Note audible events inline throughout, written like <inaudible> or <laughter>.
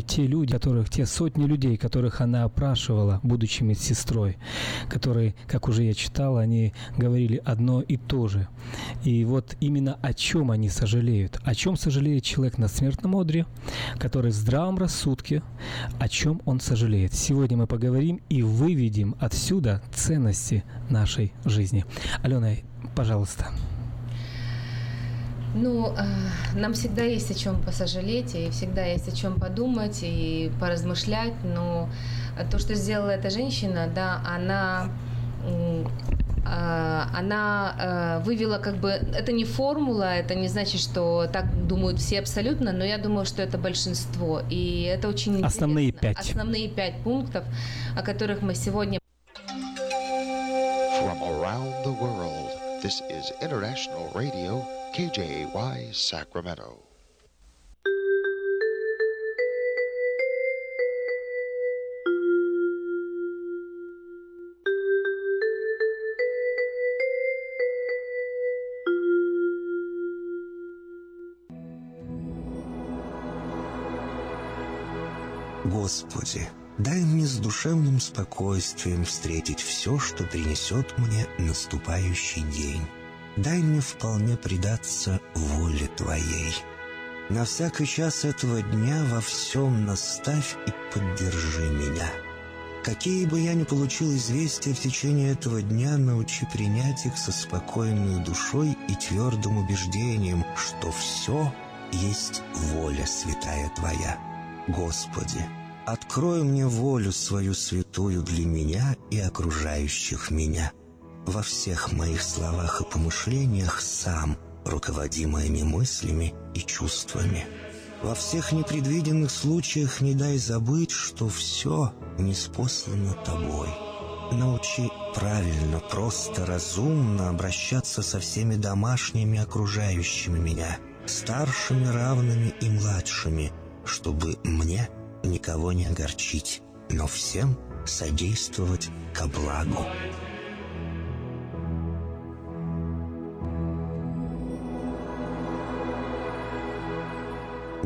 Те люди, которых, те сотни людей, которых она опрашивала, будучи медсестрой, которые, как уже я читал, они говорили одно и то же. И вот именно о чем они сожалеют. О чем сожалеет человек на смертном одре, который в здравом рассудке, о чем он сожалеет. Сегодня мы поговорим и выведем отсюда ценности нашей жизни. Алена, пожалуйста. Ну, э, нам всегда есть о чем посожалеть, и всегда есть о чем подумать и поразмышлять, но то, что сделала эта женщина, да, она э, она э, вывела как бы это не формула, это не значит, что так думают все абсолютно, но я думаю, что это большинство, и это очень основные интересно. пять основные пять пунктов, о которых мы сегодня. From around the world, this is International Radio KJY Sacramento. Господи, дай мне с душевным спокойствием встретить все, что принесет мне наступающий день дай мне вполне предаться воле Твоей. На всякий час этого дня во всем наставь и поддержи меня. Какие бы я ни получил известия в течение этого дня, научи принять их со спокойной душой и твердым убеждением, что все есть воля святая Твоя. Господи, открой мне волю свою святую для меня и окружающих меня – во всех моих словах и помышлениях сам, руководи моими мыслями и чувствами. Во всех непредвиденных случаях не дай забыть, что все неспослано тобой. Научи правильно, просто, разумно обращаться со всеми домашними окружающими меня, старшими, равными и младшими, чтобы мне никого не огорчить, но всем содействовать ко благу.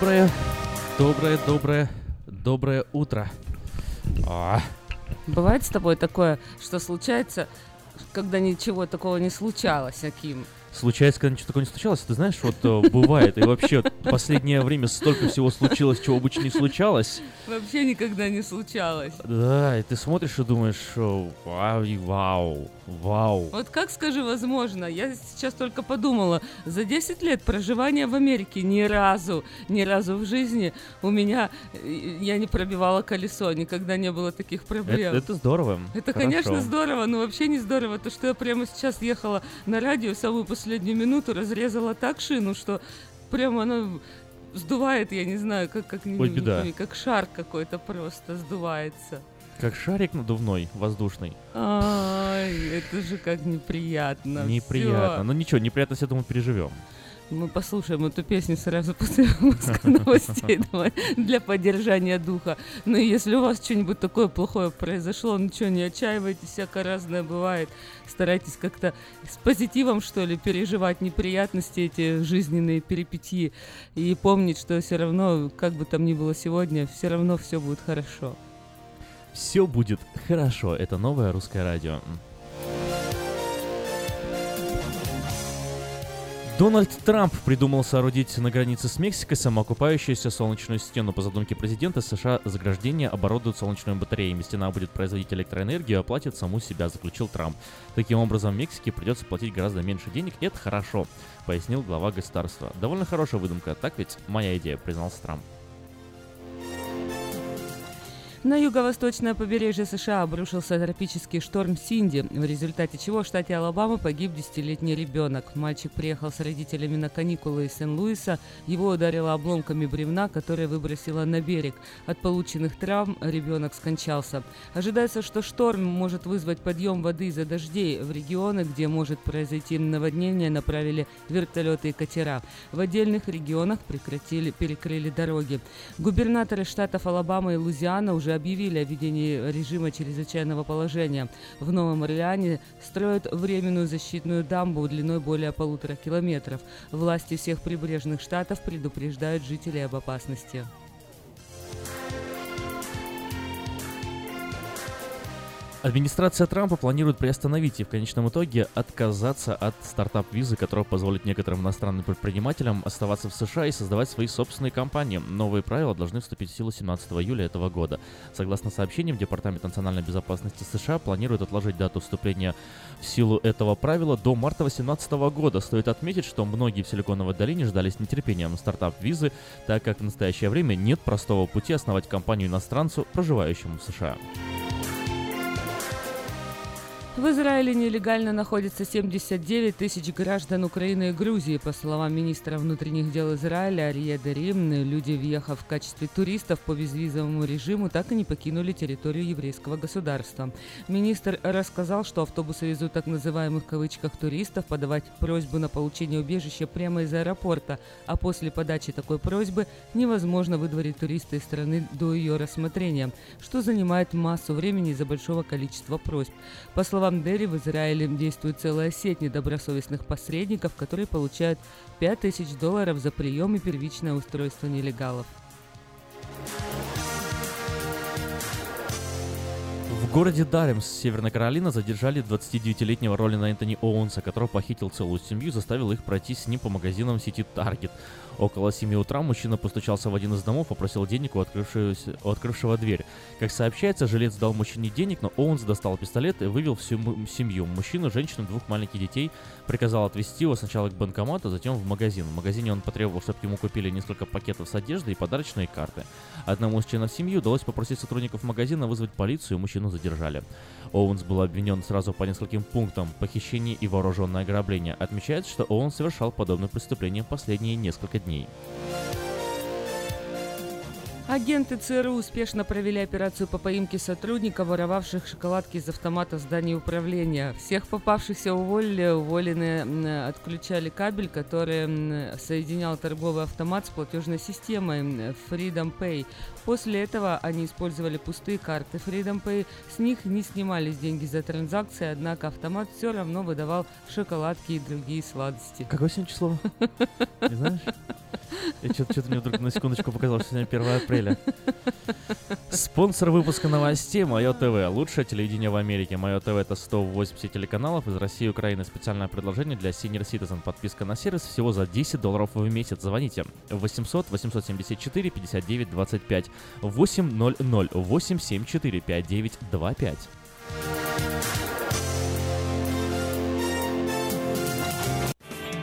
Доброе, доброе, доброе, доброе утро. А. Бывает с тобой такое, что случается, когда ничего такого не случалось, Аким? Случается, когда ничего такого не случалось, ты знаешь, вот э, бывает, и вообще последнее время столько всего случилось, чего обычно не случалось. Вообще никогда не случалось. Да, и ты смотришь и думаешь, вау, вау, вау. Вот как, скажи, возможно? Я сейчас только подумала, за 10 лет проживания в Америке ни разу, ни разу в жизни у меня, э, я не пробивала колесо, никогда не было таких проблем. Это, это здорово. Это, Хорошо. конечно, здорово, но вообще не здорово. То, что я прямо сейчас ехала на радио, в самую последнюю минуту разрезала так шину, что прямо она сдувает, я не знаю, как, как, Ой, беда. как шар какой-то просто сдувается. Как шарик надувной, воздушный. Ай, это же как неприятно. Неприятно. Всё. Но ничего, неприятность эту мы переживем. Мы послушаем эту песню сразу <laughs> после выпуска новостей <laughs> для поддержания духа. Ну и если у вас что-нибудь такое плохое произошло, ну что, не отчаивайтесь, всякое разное бывает. Старайтесь как-то с позитивом, что ли, переживать неприятности, эти жизненные перипетии. И помнить, что все равно, как бы там ни было сегодня, все равно все будет хорошо. Все будет хорошо. Это новое русское радио. Дональд Трамп придумал соорудить на границе с Мексикой самоокупающуюся солнечную стену. По задумке президента США заграждение оборудуют солнечными батареями. Стена будет производить электроэнергию оплатит саму себя, заключил Трамп. Таким образом, Мексике придется платить гораздо меньше денег, и это хорошо, пояснил глава государства. Довольно хорошая выдумка, так ведь моя идея, признался Трамп. На юго-восточное побережье США обрушился тропический шторм Синди, в результате чего в штате Алабама погиб десятилетний ребенок. Мальчик приехал с родителями на каникулы из Сен-Луиса. Его ударило обломками бревна, которое выбросило на берег. От полученных травм ребенок скончался. Ожидается, что шторм может вызвать подъем воды из-за дождей. В регионы, где может произойти наводнение, направили вертолеты и катера. В отдельных регионах прекратили, перекрыли дороги. Губернаторы штатов Алабама и Лузиана уже объявили о введении режима чрезвычайного положения. В Новом Орлеане строят временную защитную дамбу длиной более полутора километров. Власти всех прибрежных штатов предупреждают жителей об опасности. Администрация Трампа планирует приостановить и в конечном итоге отказаться от стартап-визы, которая позволит некоторым иностранным предпринимателям оставаться в США и создавать свои собственные компании. Новые правила должны вступить в силу 17 июля этого года. Согласно сообщениям, Департамент национальной безопасности США планирует отложить дату вступления в силу этого правила до марта 2018 года. Стоит отметить, что многие в Силиконовой долине ждали с нетерпением стартап-визы, так как в настоящее время нет простого пути основать компанию иностранцу, проживающему в США. В Израиле нелегально находится 79 тысяч граждан Украины и Грузии. По словам министра внутренних дел Израиля Ария Дарим, люди, въехав в качестве туристов по безвизовому режиму, так и не покинули территорию еврейского государства. Министр рассказал, что автобусы везут так называемых в кавычках туристов подавать просьбу на получение убежища прямо из аэропорта, а после подачи такой просьбы невозможно выдворить туриста из страны до ее рассмотрения, что занимает массу времени из-за большого количества просьб. По словам Дерри, в Израиле действует целая сеть недобросовестных посредников, которые получают 5000 долларов за прием и первичное устройство нелегалов. В городе Даремс, Северная Каролина, задержали 29-летнего Ролина Энтони Оуэнса, который похитил целую семью и заставил их пройти с ним по магазинам сети Target. Около 7 утра мужчина постучался в один из домов, попросил денег у, у открывшего дверь. Как сообщается, жилец дал мужчине денег, но Оуэнс достал пистолет и вывел всю семью. Мужчину, женщину, двух маленьких детей приказал отвезти его сначала к банкомату, затем в магазин. В магазине он потребовал, чтобы ему купили несколько пакетов с одеждой и подарочные карты. Одному из членов семьи удалось попросить сотрудников магазина вызвать полицию, и мужчину задержали. Оуэнс был обвинен сразу по нескольким пунктам – похищение и вооруженное ограбление. Отмечается, что Оуэнс совершал подобное преступление последние несколько дней. Агенты ЦРУ успешно провели операцию по поимке сотрудников, воровавших шоколадки из автомата здания управления. Всех попавшихся уволили, уволенные м, отключали кабель, который соединял торговый автомат с платежной системой Freedom Pay. После этого они использовали пустые карты Freedom Pay, с них не снимались деньги за транзакции, однако автомат все равно выдавал шоколадки и другие сладости. Какое сегодня число? Не знаешь? И что-то мне вдруг на секундочку показалось, что сегодня 1 апреля. Спонсор выпуска новостей Мое ТВ. Лучшее телевидение в Америке. Мое ТВ это 180 телеканалов из России и Украины. Специальное предложение для Senior Citizen. Подписка на сервис всего за 10 долларов в месяц. Звоните 800 874 59 25 800 874 5925.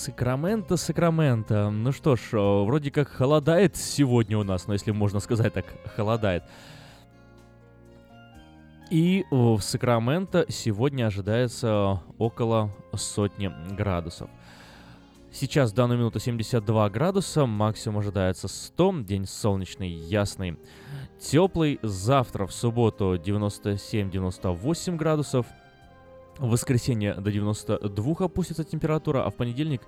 Сакраменто, Сакраменто. Ну что ж, э, вроде как холодает сегодня у нас, но если можно сказать так, холодает. И э, в Сакраменто сегодня ожидается около сотни градусов. Сейчас в данную минуту 72 градуса, максимум ожидается 100, день солнечный, ясный, теплый. Завтра в субботу 97-98 градусов, в воскресенье до 92 опустится температура, а в понедельник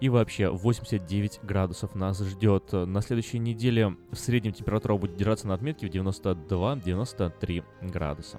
и вообще 89 градусов нас ждет. На следующей неделе в среднем температура будет держаться на отметке в 92-93 градуса.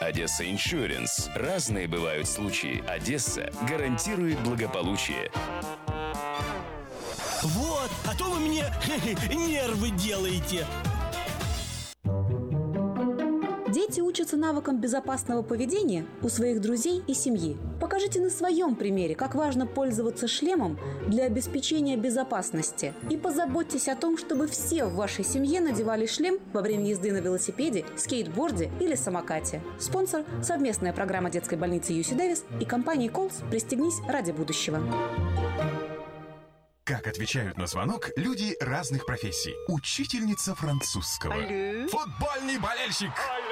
Одесса Иншуренс. Разные бывают случаи. Одесса гарантирует благополучие. Вот, а то вы мне <laughs> нервы делаете. Дети учатся навыкам безопасного поведения у своих друзей и семьи. Покажите на своем примере, как важно пользоваться шлемом для обеспечения безопасности. И позаботьтесь о том, чтобы все в вашей семье надевали шлем во время езды на велосипеде, скейтборде или самокате. Спонсор – совместная программа детской больницы Юси Дэвис и компании Колс «Пристегнись ради будущего». Как отвечают на звонок люди разных профессий. Учительница французского. Алле. Футбольный болельщик. Алле,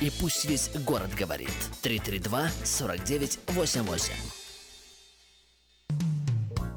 И пусть весь город говорит. 332 49 88.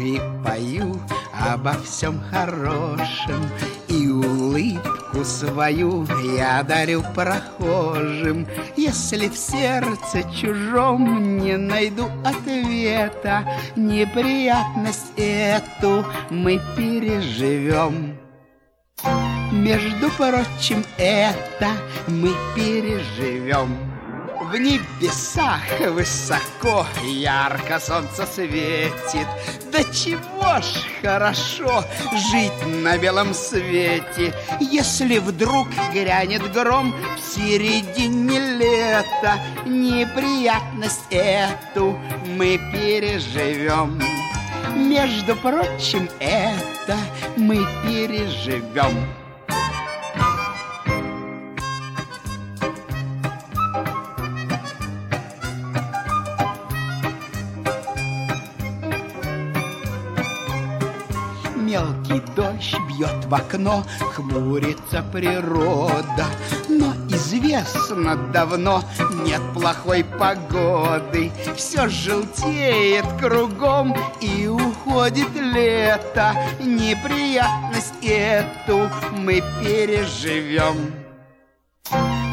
и пою обо всем хорошем И улыбку свою я дарю прохожим. Если в сердце чужом не найду ответа Неприятность эту мы переживем. Между прочим, это мы переживем в небесах высоко ярко солнце светит. Да чего ж хорошо жить на белом свете Если вдруг грянет гром в середине лета. Неприятность эту мы переживем. Между прочим, это мы переживем Дождь бьет в окно, хмурится природа. Но известно давно, нет плохой погоды. Все желтеет кругом и уходит лето. Неприятность эту мы переживем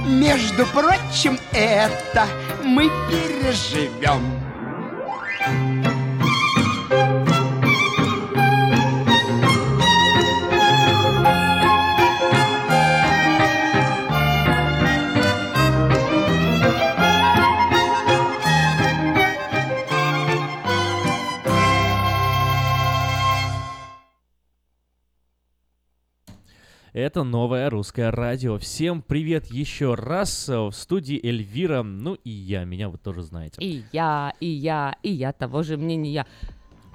Между прочим, это мы переживем Это новое русское радио. Всем привет еще раз в студии Эльвира, ну и я, меня вы тоже знаете. И я, и я, и я того же мнения.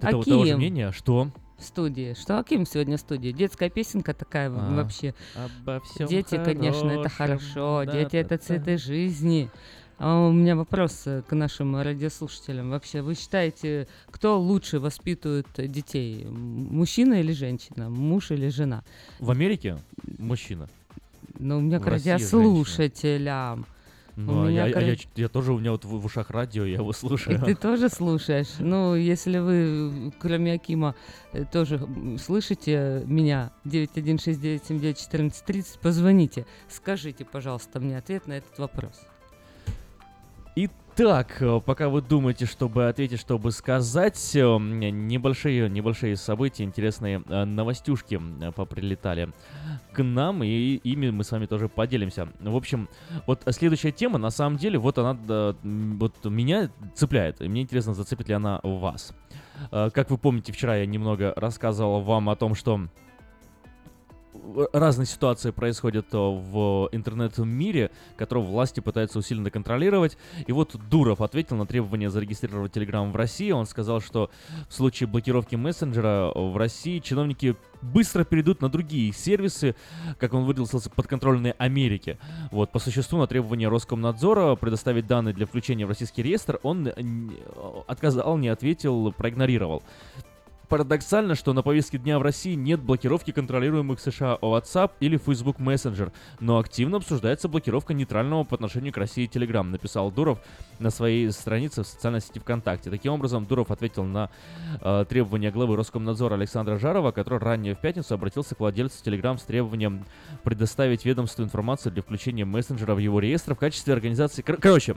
Ты того, того же мнения, что? В студии. Что Аким сегодня в студии? Детская песенка такая а, вообще. Обо всем Дети, хорошем, конечно, это хорошо. да, Дети да, это да. цветы жизни. А у меня вопрос э, к нашим радиослушателям. Вообще, вы считаете, кто лучше воспитывает детей? Мужчина или женщина? Муж или жена? В Америке мужчина. Ну, у меня В к России радиослушателям. Ну, у а меня я, к а я ч- я тоже, у меня вот в, в ушах радио, я его слушаю. И ты тоже слушаешь? Ну, если вы, кроме Акима, э, тоже слышите меня, 9169791430, позвоните, скажите, пожалуйста, мне ответ на этот вопрос. Итак, э, пока вы думаете, чтобы ответить, чтобы сказать, э, небольшие, небольшие события, интересные э, новостюшки поприлетали к нам, и ими мы с вами тоже поделимся. В общем, вот следующая тема, на самом деле, вот она вот меня цепляет, и мне интересно, зацепит ли она вас. Как вы помните, вчера я немного рассказывал вам о том, что разные ситуации происходят э, в интернет-мире, которые власти пытаются усиленно контролировать. И вот Дуров ответил на требование зарегистрировать Telegram в России. Он сказал, что в случае блокировки мессенджера в России чиновники быстро перейдут на другие сервисы, как он выразился, подконтрольные Америке. Вот, по существу, на требование Роскомнадзора предоставить данные для включения в российский реестр он э, отказал, не ответил, проигнорировал. Парадоксально, что на повестке дня в России нет блокировки контролируемых США WhatsApp или Facebook Messenger, но активно обсуждается блокировка нейтрального по отношению к России Telegram, написал Дуров на своей странице в социальной сети ВКонтакте. Таким образом, Дуров ответил на э, требования главы Роскомнадзора Александра Жарова, который ранее в пятницу обратился к владельцу Telegram с требованием предоставить ведомству информацию для включения мессенджера в его реестр в качестве организации... Кор- короче,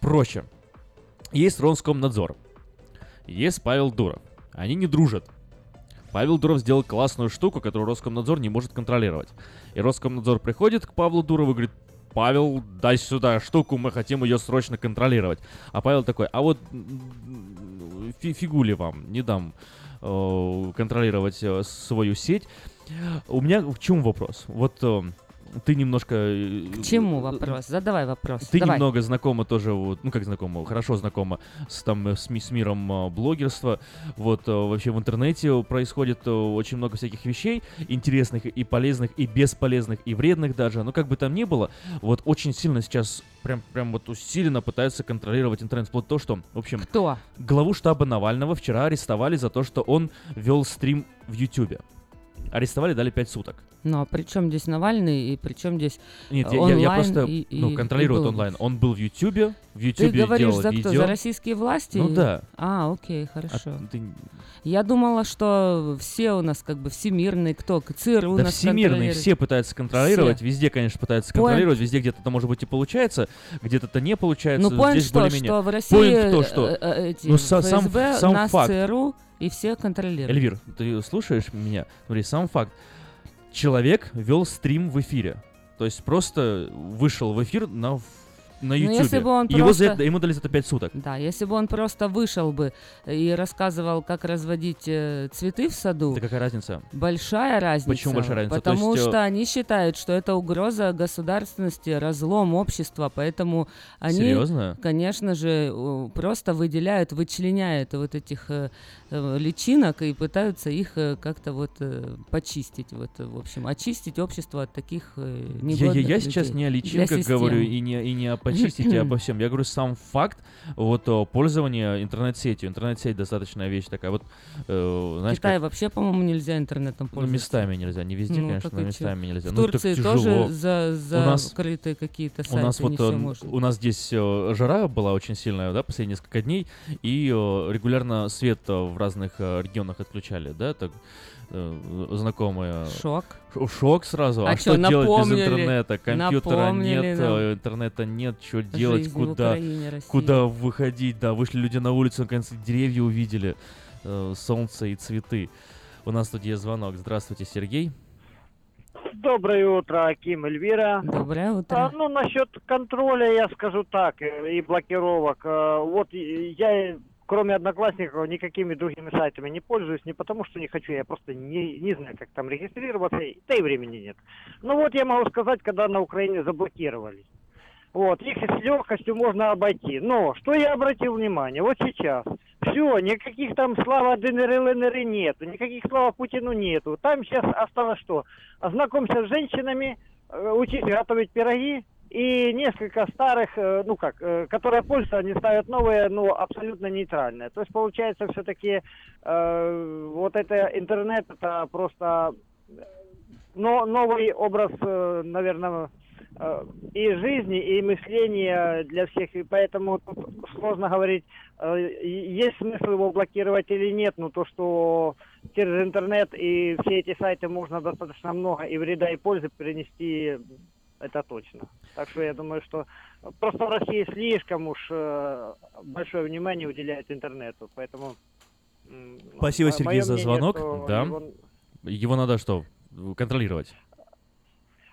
проще. Есть Роскомнадзор, есть Павел Дуров. Они не дружат. Павел Дуров сделал классную штуку, которую Роскомнадзор не может контролировать. И Роскомнадзор приходит к Павлу Дурову и говорит, Павел, дай сюда штуку, мы хотим ее срочно контролировать. А Павел такой, а вот фи- фигули вам, не дам э, контролировать э, свою сеть. У меня в чем вопрос? Вот э, ты немножко... э, К чему вопрос? Задавай вопрос. Ты Давай. немного знакома тоже, вот, ну как знакома, хорошо знакома с, там, э, с, с миром э, блогерства. Вот э, вообще в интернете происходит э, очень много всяких вещей, интересных и полезных, и бесполезных, и вредных даже. Но как бы там ни было, вот очень сильно сейчас прям, прям вот усиленно пытаются контролировать интернет. Вплоть того, что, в общем... Кто? Главу штаба Навального вчера арестовали за то, что он вел стрим в Ютубе. Арестовали, дали 5 суток. Ну, а при чем здесь Навальный и при чем здесь Нет, э, я, я- я просто и- и- ну, и контролирует был- онлайн. Он был в Ютубе, в Ты Ютубе говоришь делал за видео. кто? За российские власти? Ну да. А, окей, хорошо. А ты- Я думала, что все у нас как бы всемирные, кто? ЦРУ Да нас всемирные все пытаются контролировать, Все. везде, конечно, пытаются Point- контролировать, везде где-то это может быть и получается, где-то это не получается. Ну, поинт что, что в России Point то, что... э, э, эти ну, са- сам, ФСБ, сам нас факт. ЦРУ и все контролируют. Эльвир, ты слушаешь меня? Смотри, сам факт. Человек вел стрим в эфире. То есть просто вышел в эфир на, на Ну, YouTube. если бы он его за это- ему дали за это 5 суток. Да, если бы он просто вышел бы и рассказывал, как разводить э, цветы в саду, Да какая разница? большая разница. Почему большая разница? То Потому есть, э, что они считают, что это угроза государственности, разлом общества, поэтому они, Серьезно? конечно же, просто выделяют, вычленяют вот этих э, личинок и пытаются их как-то вот почистить, вот, в общем, очистить общество от таких э, Я, я- негодных я сейчас людей не о личинках говорю и не, и не о почистите, <clears throat> обо всем. Я говорю сам факт вот пользования интернет-сетью. Интернет-сеть достаточная вещь такая. Вот, э, В знаешь, Китае как- вообще, по-моему, нельзя интернетом ну, пользоваться. местами нельзя, не везде, Ну, конечно, но местами нельзя. В Ну, Турции тоже за, У нас- какие-то сайты, У нас вот э, у нас здесь э, жара была очень сильная, да, последние несколько дней, и э, регулярно свет э, в разных э, регионах отключали, да, так э, знакомые. Шок. Шок сразу. А, А что чё, делать без интернета? Компьютера Напомнили нет, нам. э, интернета нет, что делать, Жизнь куда, Украине, куда выходить, да, вышли люди на улицу, наконец деревья увидели, э, солнце и цветы. У нас тут есть звонок. Здравствуйте, Сергей. Доброе утро, Аким Эльвира. Доброе утро. А, ну, насчет контроля я скажу так, э, и блокировок. Вот и- я, кроме одноклассников, никакими другими сайтами не пользуюсь, не потому что не хочу, я просто не, не знаю, как там регистрироваться, и- да и времени нет. Ну вот я могу сказать, когда на Украине заблокировали. Вот, их с легкостью можно обойти. Но, что я обратил внимание, вот сейчас, все, никаких там слава ДНР, ЛНР нету, никаких слава Путину нету. Там сейчас осталось что? Ознакомься с женщинами, э, учись готовить пироги, и несколько старых, э, ну как, э, которые пользуются, они ставят новые, но абсолютно нейтральные. То есть получается все-таки э, вот это интернет, это просто э, но, новый образ, наверное, и жизни, и мышления для всех, и поэтому тут сложно говорить, есть смысл его блокировать или нет, но то, что через интернет и все эти сайты можно достаточно много и вреда, и пользы принести, это точно. Так что я думаю, что просто в России слишком уж э, большое внимание уделяет интернету, поэтому... Спасибо, Сергей, мое за мнение, звонок. Да. его- Его надо что? Контролировать.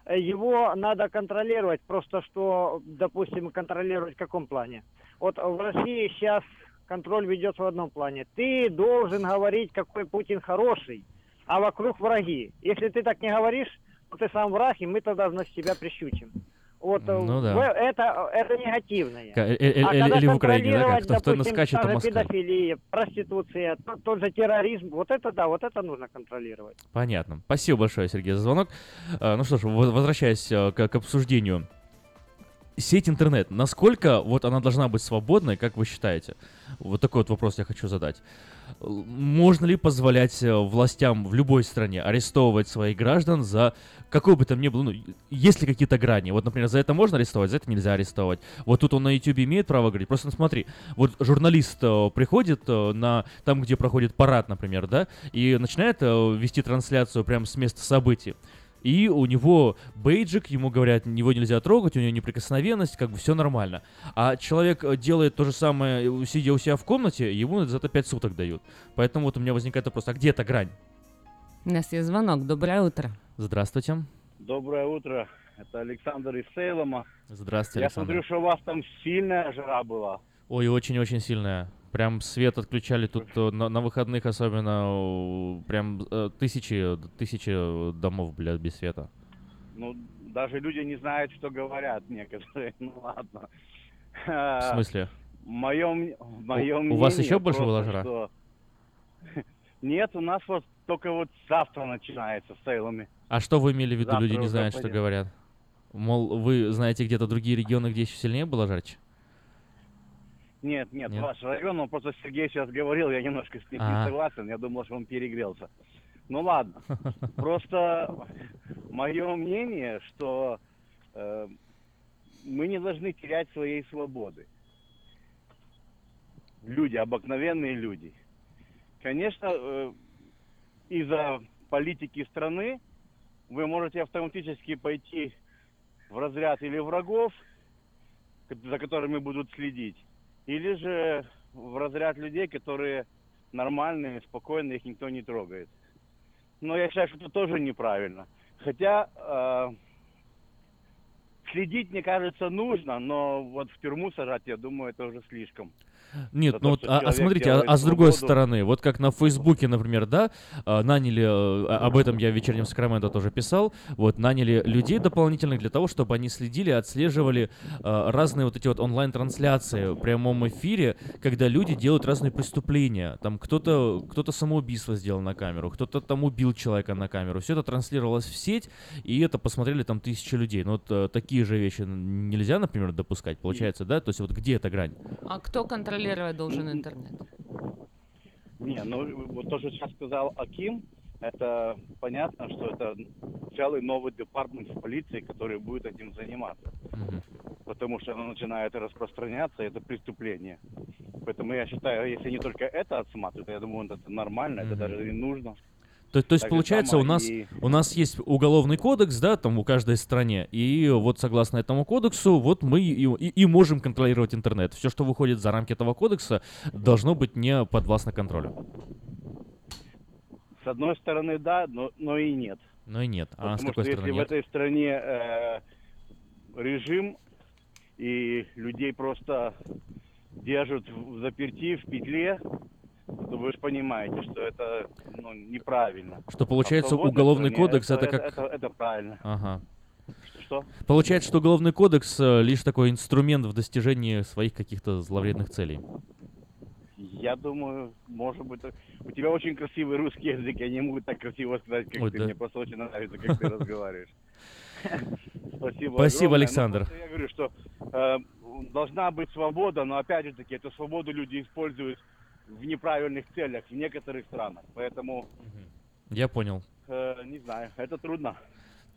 Э, его надо контролировать, просто что, допустим, контролировать в каком плане. Вот в России сейчас контроль ведется в одном плане. Ты должен говорить, какой Путин хороший, а вокруг враги. Если ты так не говоришь, ты сам враг, и мы тогда, значит, тебя прищучим. Вот э, Ну да. это, это негативное. Ка- э- э- а э- или в Украине, да, как? Кто- кто наскачет, та же педофилия, проституция, тот, тот же терроризм, вот это да, вот это нужно контролировать. Понятно. Спасибо большое, Сергей, за звонок. А, Ну что ж, во- возвращаясь э, к, к обсуждению сеть интернет, насколько вот она должна быть свободной, как вы считаете? Вот такой вот вопрос я хочу задать. Можно ли позволять э, властям в любой стране арестовывать своих граждан за какой бы там ни был, ну, есть ли какие-то грани? Вот, например, за это можно арестовать, за это нельзя арестовать. Вот тут он на YouTube имеет право говорить. Просто ну, смотри, вот журналист э, приходит э, на там, где проходит парад, например, да, и начинает э, вести трансляцию прямо с места событий. И у него бейджик, ему говорят, его нельзя трогать, у него неприкосновенность, как бы все нормально. А человек э, делает то же самое, э, сидя у себя в комнате, ему за это 5 суток дают. Поэтому вот у меня возникает вопрос, а где эта грань? У нас есть звонок. Доброе утро. Здравствуйте. Доброе утро. Это Александр из Сейлома. Здравствуйте, Я Александр. смотрю, что у вас там сильная жара была. Ой, очень-очень сильная. Прям свет отключали тут э, на, на выходных особенно э, прям э, тысячи, тысячи домов, блядь, без света. Ну, даже люди не знают, что говорят некоторые. <laughs> Ну ладно. В смысле? Мое, мое У- у вас еще больше просто, жара? что- <laughs> Нет, у нас вот только вот завтра начинается с сейлами. А что вы имели в виду, Завтра люди не знают, что говорят? Мол, вы знаете где-то другие регионы, где еще сильнее было жарче? Нет, нет, Нет? ваш район, он просто Сергей сейчас говорил, я немножко с ним А. не согласен, я думал, что он перегрелся. Ну ладно, просто мое мнение, что э, мы не должны терять своей свободы. Люди, обыкновенные люди. Конечно, э, из-за политики страны вы можете автоматически пойти в разряд или врагов, за которыми будут следить, или же в разряд людей, которые нормальные, спокойные, их никто не трогает. Но я считаю, что это тоже неправильно. Хотя э, следить, мне кажется, нужно, но вот в тюрьму сажать, я думаю, это уже слишком. Нет, ну вот, а, а смотрите, а, а с другой свободу. стороны, вот как на Фейсбуке, например, да, а, наняли, э, а- об этом я в вечернем Сакраменто тоже писал, вот, наняли людей дополнительных для того, чтобы они следили, отслеживали а, разные вот эти вот онлайн-трансляции в прямом эфире, когда люди делают разные преступления, там кто-то кто самоубийство сделал на камеру, кто-то там убил человека на камеру, все это транслировалось в сеть, и это посмотрели там тысячи людей. Ну вот э, такие же вещи нельзя, например, допускать, получается, да, то есть вот где эта грань? А кто контролировать должен интернет? Не, ну вот то, что сейчас сказал Аким, это понятно, что это целый новый департамент в полиции, который будет этим заниматься. Потому что оно начинает распространяться, это преступление. Поэтому я считаю, если не только это отсматривают, я думаю, это нормально, это даже не нужно. То, то есть, Так получается, у нас, и- у нас есть уголовный кодекс, да, там у каждой стране, и вот согласно этому кодексу, вот мы и, и- и можем контролировать интернет. Все, что выходит за рамки этого кодекса, должно быть не подвластно контролю. С одной стороны, да, но, но и нет. Но и нет. А с Потому какой что стороны если нет? в этой стране э, режим и людей просто держат в заперти, в петле, то вы же понимаете, что это ну, неправильно. Что получается, уголовный кодекс это как- Это, это правильно. Ага. Что? Получается, что уголовный кодекс э, лишь такой инструмент в достижении своих каких-то зловредных целей. Я думаю, может быть, у тебя очень красивый русский язык, я не могу так красиво сказать, как Ой, ты. да. Мне просто очень нравится, как ты разговариваешь. <laughs> Спасибо. Спасибо. Ну, Александр. просто я говорю, что э, должна быть свобода, но опять же таки, эту свободу люди используют в неправильных целях в некоторых странах. Поэтому, Я понял. э, не знаю, это трудно.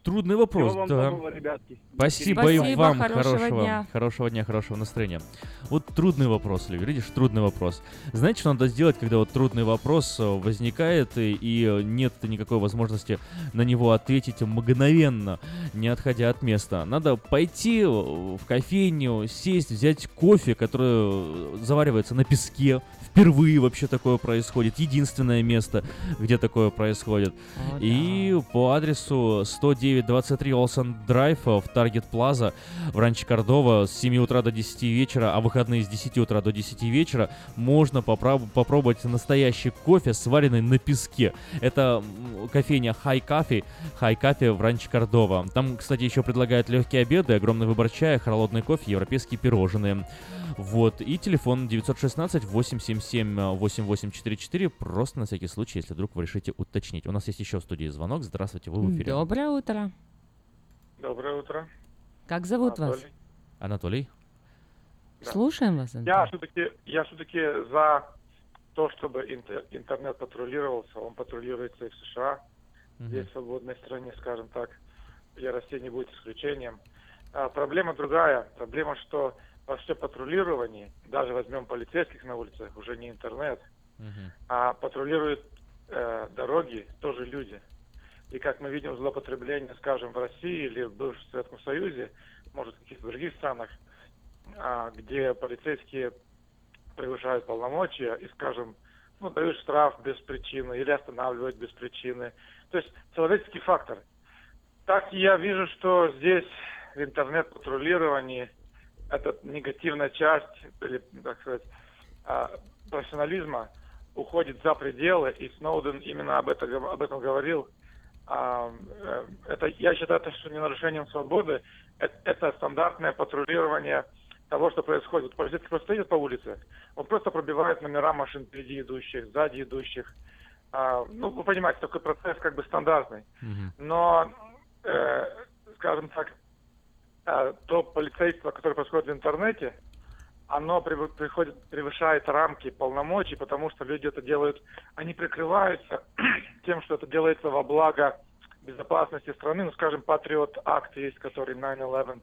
Трудный вопрос, Всего вам да. доброго, ребятки. Спасибо, и Спасибо, вам хорошего хорошего, дня. хорошего дня, хорошего настроения. Вот трудный вопрос, Лев, видишь, трудный вопрос. Знаете, что надо сделать, когда вот трудный вопрос э, возникает и, и нет никакой возможности на него ответить мгновенно, не отходя от места? Надо пойти в кофейню, сесть, взять кофе, который э, заваривается на песке. Впервые вообще такое происходит. Единственное место, где такое происходит. И по адресу 10923 Олсен Драйв в Таргет Плаза в Ранче Кордова с 7 утра до 10 вечера, а выходные с 10 утра до 10 вечера можно попроб- попробовать настоящий кофе, сваренный на песке. Это кофейня High Coffee, High Coffee в Ранче Кордова. Там, кстати, еще предлагают легкие обеды, огромный выбор чая, холодный кофе, европейские пирожные. Вот. И телефон 916-877-8844. Просто на всякий случай, если вдруг вы решите уточнить. У нас есть еще в студии звонок. Здравствуйте, вы в эфире. Доброе утро. Доброе утро. Как зовут вас? Анатолий. Анатолий? Слушаем вас, Антон. Я все-таки, я все-таки за то, чтобы интер- интернет патрулировался. Он патрулируется и в США. Здесь в свободной стране, скажем так, и Россия не будет исключением. А, проблема другая. Проблема, что во все патрулировании, даже возьмем полицейских на улице, уже не интернет, а патрулируют э, дороги тоже люди. И как мы видим злоупотребление, скажем, в России или в бывшем Советском Союзе, может, в каких-то других странах, а, где полицейские превышают полномочия и, скажем, ну, дают штраф без причины или останавливают без причины. То есть человеческий фактор. Так я вижу, что здесь в интернет-патрулировании эта негативная часть, или, так сказать, а, профессионализма уходит за пределы, и Сноуден именно об этом, об этом говорил. А, э, это, я считаю, это что не нарушением свободы, это, это стандартное патрулирование того, что происходит. Полицейский просто едет по улице, он просто пробивает номера машин впереди идущих, сзади идущих. А, ну, вы понимаете, такой процесс как бы стандартный. Но, э, скажем так, э, то полицейство, которое происходит в интернете, оно приходит, превышает рамки полномочий, потому что люди это делают, они прикрываются <clears throat> тем, что это делается во благо безопасности страны. Ну, скажем, Патриот Акт есть, который 9-11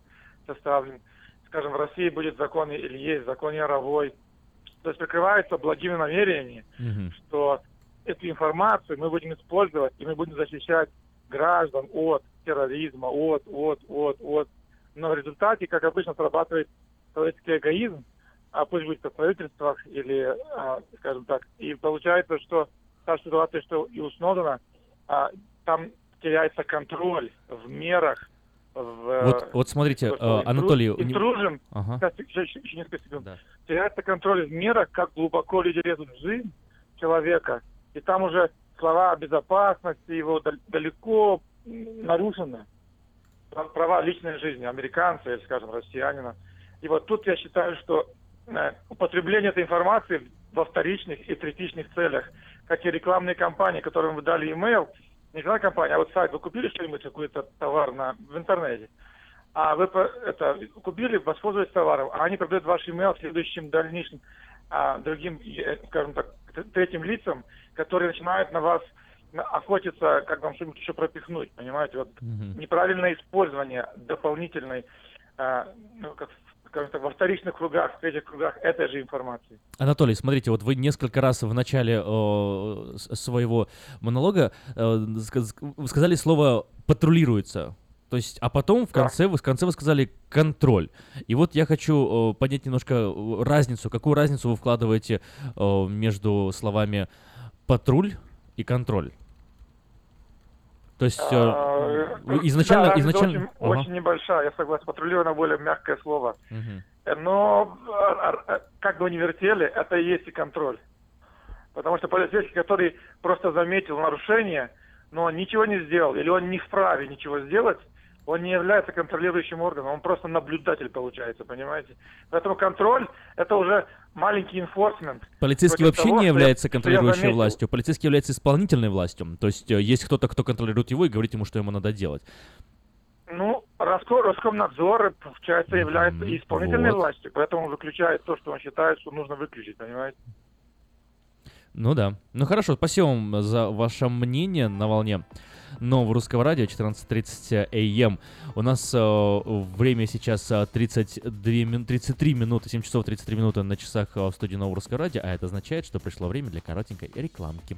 составлен. Скажем, в России будет закон или есть закон Яровой. То есть прикрывается благими намерениями, что эту информацию мы будем использовать, и мы будем защищать граждан от терроризма, от, от, от, от. Но в результате, как обычно, срабатывает человеческий эгоизм, а пусть будет в правительствах или, а, скажем так, и получается, что та ситуация, что и у Сноудена, а, там теряется контроль в мерах, в... Вот, вот смотрите, что, э, Анатолий... Интружен, Ага. Сейчас, еще, еще- еще несколько секунд. Теряется контроль в мерах, как глубоко люди лезут в жизнь человека, и там уже слова безопасности его дал- далеко нарушены. Прав- Права личной жизни американца или, скажем, россиянина. И вот тут я считаю, что употребление этой информации во вторичных и третичных целях, как и рекламные кампании, которым вы дали имейл, не рекламная компания, а вот сайт, вы купили что-нибудь, какой-то товар на, в интернете, а вы это купили, воспользовались товаром, а они продают ваш email следующим дальнейшим а, другим, э, скажем так, третьим лицам, которые начинают на вас охотиться, как вам что-нибудь еще пропихнуть, понимаете? Вот неправильное использование дополнительной, а, ну, как, скажем так, во вторичных кругах, в третьих кругах этой же информации. Анатолий, смотрите, вот вы несколько раз в начале э, своего монолога э, сказали слово «патрулируется». То есть, а потом в конце, вы, в конце вы сказали «контроль». И вот я хочу э, поднять немножко э, разницу. Какую разницу вы вкладываете э, между словами «патруль» и «контроль»? То есть, э, А, вы да, изначально... изначально... Очень, Ага. очень небольшая, я согласен. Патрулирование более мягкое слово. Э, Но а, а, как бы вы ни вертели, это и есть и контроль. Потому что полицейский, который просто заметил нарушение, но он ничего не сделал, или он не вправе ничего сделать, он не является контролирующим органом, он просто наблюдатель получается, понимаете? Поэтому контроль – это уже маленький инфорсмент. Полицейский вообще того, не является контролирующей властью. Полицейский является исполнительной властью. То есть э, есть кто-то, кто контролирует его и говорит ему, что ему надо делать. Ну, Роско- Роскомнадзор, получается, является исполнительной вот. властью, поэтому он выключает то, что он считает, что нужно выключить, понимаете? Ну да. Ну хорошо, спасибо вам за ваше мнение на волне нового русского радио 14.30 АМ. У нас э, время сейчас э, 32 мин- 33 минуты, 7 часов 33 минуты на часах э, в студии нового русского радио, а это означает, что пришло время для коротенькой рекламки.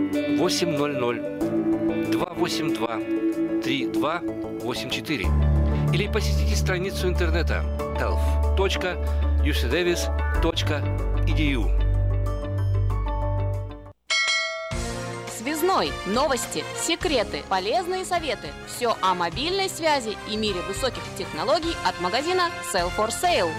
800 282 3284 или посетите страницу интернета health.ucdavis.edu. Связной. Новости, секреты, полезные советы. Все о мобильной связи и мире высоких технологий от магазина Sell for Sale.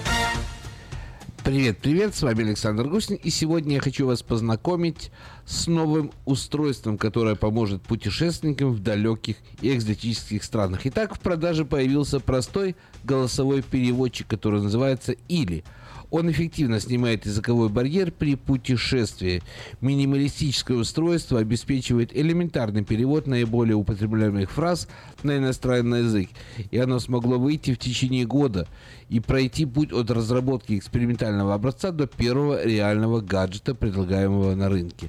Привет, привет, с вами Александр Гусин, и сегодня я хочу вас познакомить с новым устройством, которое поможет путешественникам в далеких и экзотических странах. Итак, в продаже появился простой голосовой переводчик, который называется «Или». Он эффективно снимает языковой барьер при путешествии. Минималистическое устройство обеспечивает элементарный перевод наиболее употребляемых фраз на иностранный язык. И оно смогло выйти в течение года и пройти путь от разработки экспериментального образца до первого реального гаджета, предлагаемого на рынке.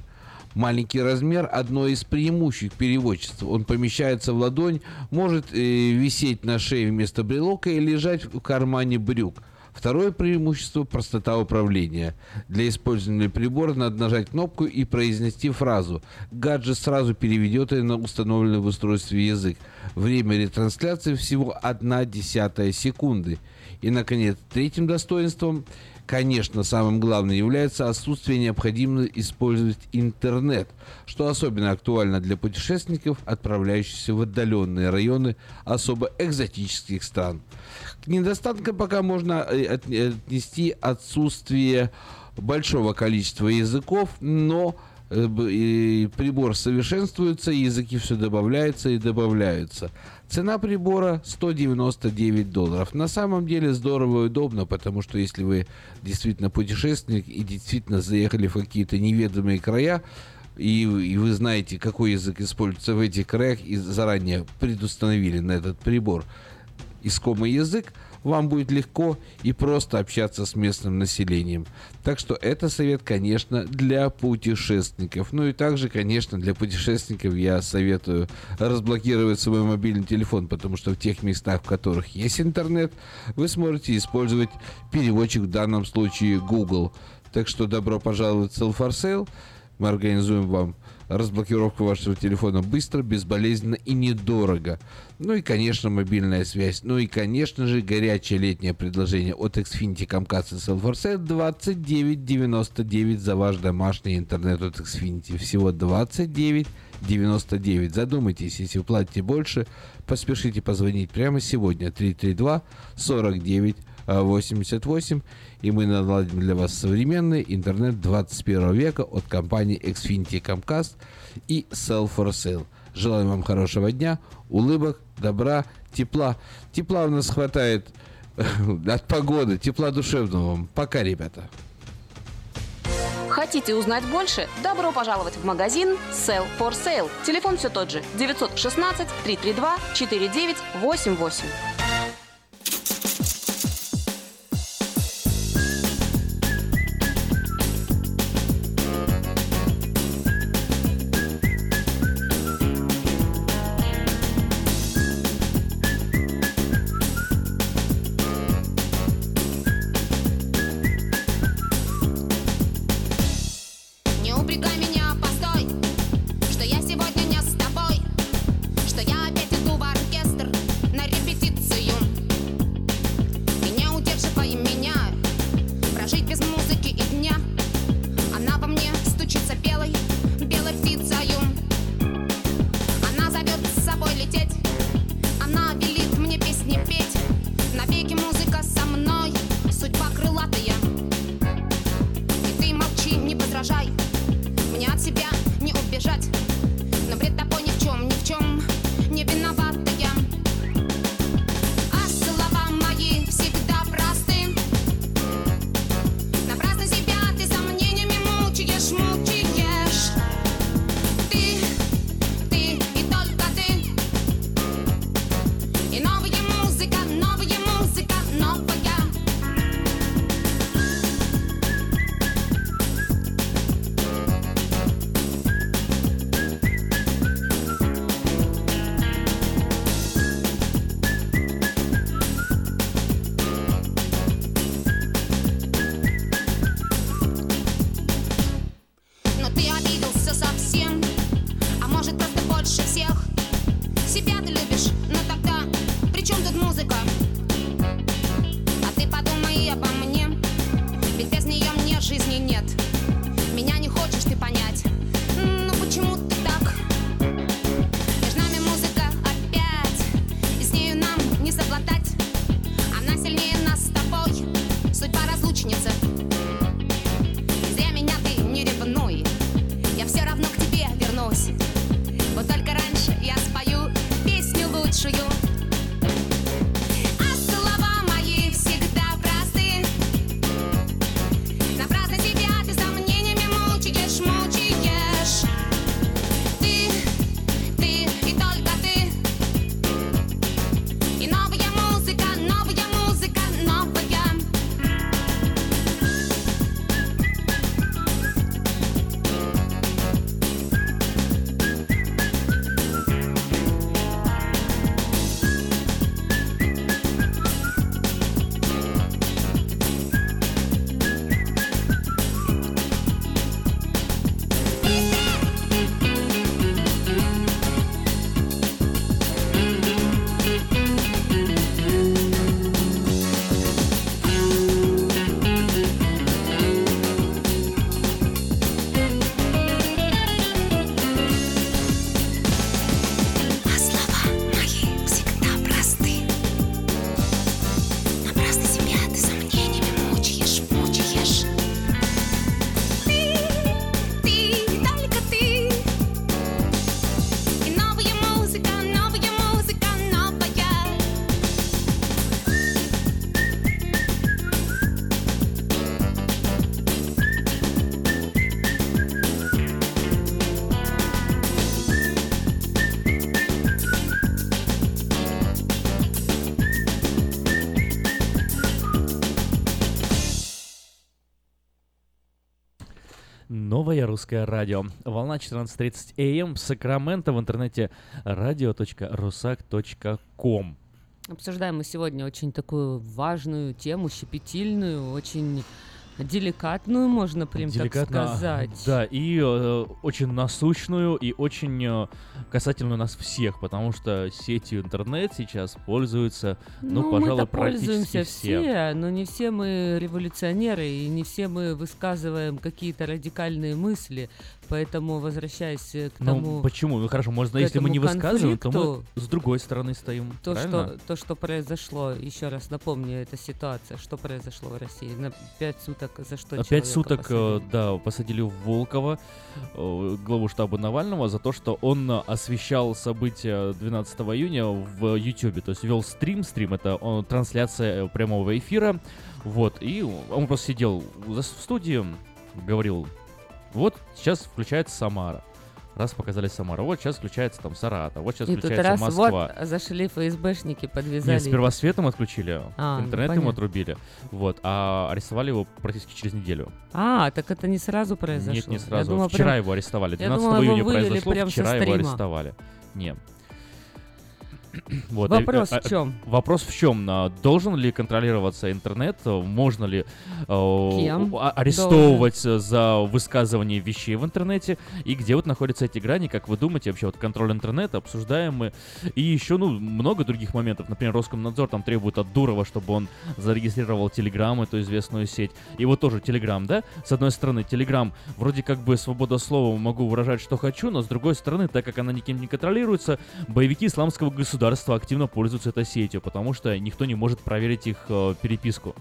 Маленький размер – одно из преимуществ переводчества. Он помещается в ладонь, может э, висеть на шее вместо брелока и лежать в кармане брюк – Второе преимущество – простота управления. Для использования прибора надо нажать кнопку и произнести фразу. Гаджет сразу переведет ее на установленный в устройстве язык. Время ретрансляции всего 1 десятая секунды. И, наконец, третьим достоинством – Конечно, самым главным является отсутствие необходимости использовать интернет, что особенно актуально для путешественников, отправляющихся в отдаленные районы особо экзотических стран. К недостаткам пока можно э, отнести отсутствие большого количества языков, но э, прибор совершенствуется, языки все добавляются и добавляются. Цена прибора 199 долларов. На самом деле здорово и удобно, потому что если вы действительно путешественник и действительно заехали в какие-то неведомые края, и, и вы знаете, какой язык используется в этих краях, и заранее предустановили на этот прибор искомый язык, вам будет легко и просто общаться с местным населением. Так что это совет, конечно, для путешественников. Ну и также, конечно, для путешественников я советую разблокировать свой мобильный телефон, потому что в тех местах, в которых есть интернет, вы сможете использовать переводчик в данном случае Google. Так что добро пожаловать в Sell for Sale. Мы организуем вам разблокировку вашего телефона быстро, безболезненно и недорого. Ну и, конечно, мобильная связь. Ну и, конечно же, горячее летнее предложение от Xfinity Comcast и Cell4Sale 29.99 за ваш домашний интернет от Xfinity. Всего 29.99. Задумайтесь, если вы платите больше, поспешите позвонить прямо сегодня 332 49 88 и мы наладим для вас современный интернет 21 века от компании Xfinity Comcast и Sell for Sale. Желаем вам хорошего дня, улыбок, добра, тепла. Тепла у нас хватает от погоды, тепла душевного вам. Пока, ребята. Хотите узнать больше? Добро пожаловать в магазин Sell for Sale. Телефон все тот же 916 332 4988. Русское радио. Волна 14.30 АМ. Сакраменто в интернете radio.rusak.com. Обсуждаем мы сегодня очень такую важную тему, щепетильную, очень Деликатную, можно прям Деликатно, так сказать. Да, и э, очень насущную, и очень э, касательную нас всех, потому что сетью интернет сейчас пользуются, ну, Ну, пожалуй, практически все. все, но не все мы революционеры, и не все мы высказываем какие-то радикальные мысли. Поэтому, возвращаясь э, к Ну, тому... почему? Ну, хорошо, можно, если мы не высказываем, то мы с другой стороны стоим, То правильно? что, то, что произошло, еще раз напомню, эта ситуация, что произошло в России. На пять суток за что Пять суток, э, посадили? да, посадили Волкова, э, главу штаба Навального, за то, что он освещал события 12 июня в YouTube. То есть вел стрим, стрим это э, трансляция прямого эфира. Вот, и он просто сидел в студии, говорил, вот сейчас включается Самара. Раз показали Самара, вот сейчас включается там Саратов, вот сейчас И тут включается раз Москва. вот зашли ФСБшники, подвязали. Нет, сперва светом отключили, А, ну, интернет ему понятно. отрубили, вот, а арестовали его практически через неделю. А, так это не сразу произошло. Нет, не Я сразу. думала, Вчера прям- его арестовали. я 12 думала, его июня вывели произошло, прям вчера его арестовали. Не. <clears throat> Вот, Вопрос а- в а- чём? Вопрос в чем? А, Должен ли контролироваться интернет? Можно ли э, арестовывать э, за высказывание вещей в интернете? И где вот находятся эти грани? Как вы думаете, вообще вот контроль интернета обсуждаем мы? И еще, ну, много других моментов. Например, Роскомнадзор там требует от Дурова, чтобы он зарегистрировал Телеграм, эту известную сеть. И вот тоже Телеграм, да? С одной стороны, Телеграм вроде как бы свобода слова, могу выражать, что хочу, но с другой стороны, так как она никем не контролируется, боевики исламского государства активно пользуются этой сетью, потому что никто не может проверить их э, переписку.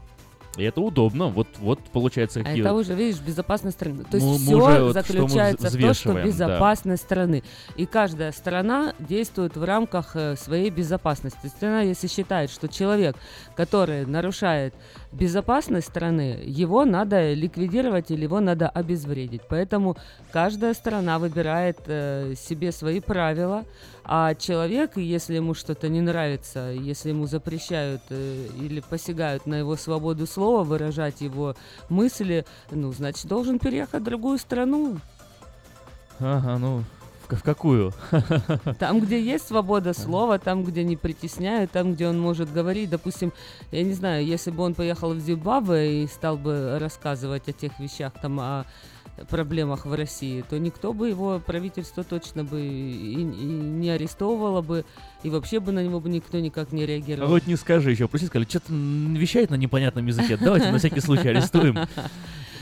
И это удобно. Вот, вот получается, А какие... это уже, видишь, безопасность страны. То есть Мы- мы все уже вот мы заключается в том, что взвешиваем, да. безопасность страны. И каждая страна действует в рамках э, своей безопасности. Страна, если считает, что человек, который нарушает безопасность страны, его надо ликвидировать или его надо обезвредить. Поэтому каждая страна выбирает э, себе свои правила, а человек, если ему что-то не нравится, если ему запрещают э, или посягают на его свободу слова, выражать его мысли, ну, значит, должен переехать в другую страну. Ага, ну, в, какую? <laughs> Там, где есть свобода слова, там, где не притесняют, там, где он может говорить. Допустим, я не знаю, если бы он поехал в Зимбабве и стал бы рассказывать о тех вещах, там, о проблемах в России, то никто бы его, правительство точно бы и, и не арестовывало бы, и вообще бы на него бы никто никак не А реагировал. вот не скажи еще. Просто сказали, что-то вещает на непонятном языке. Давайте на всякий случай арестуем. <laughs>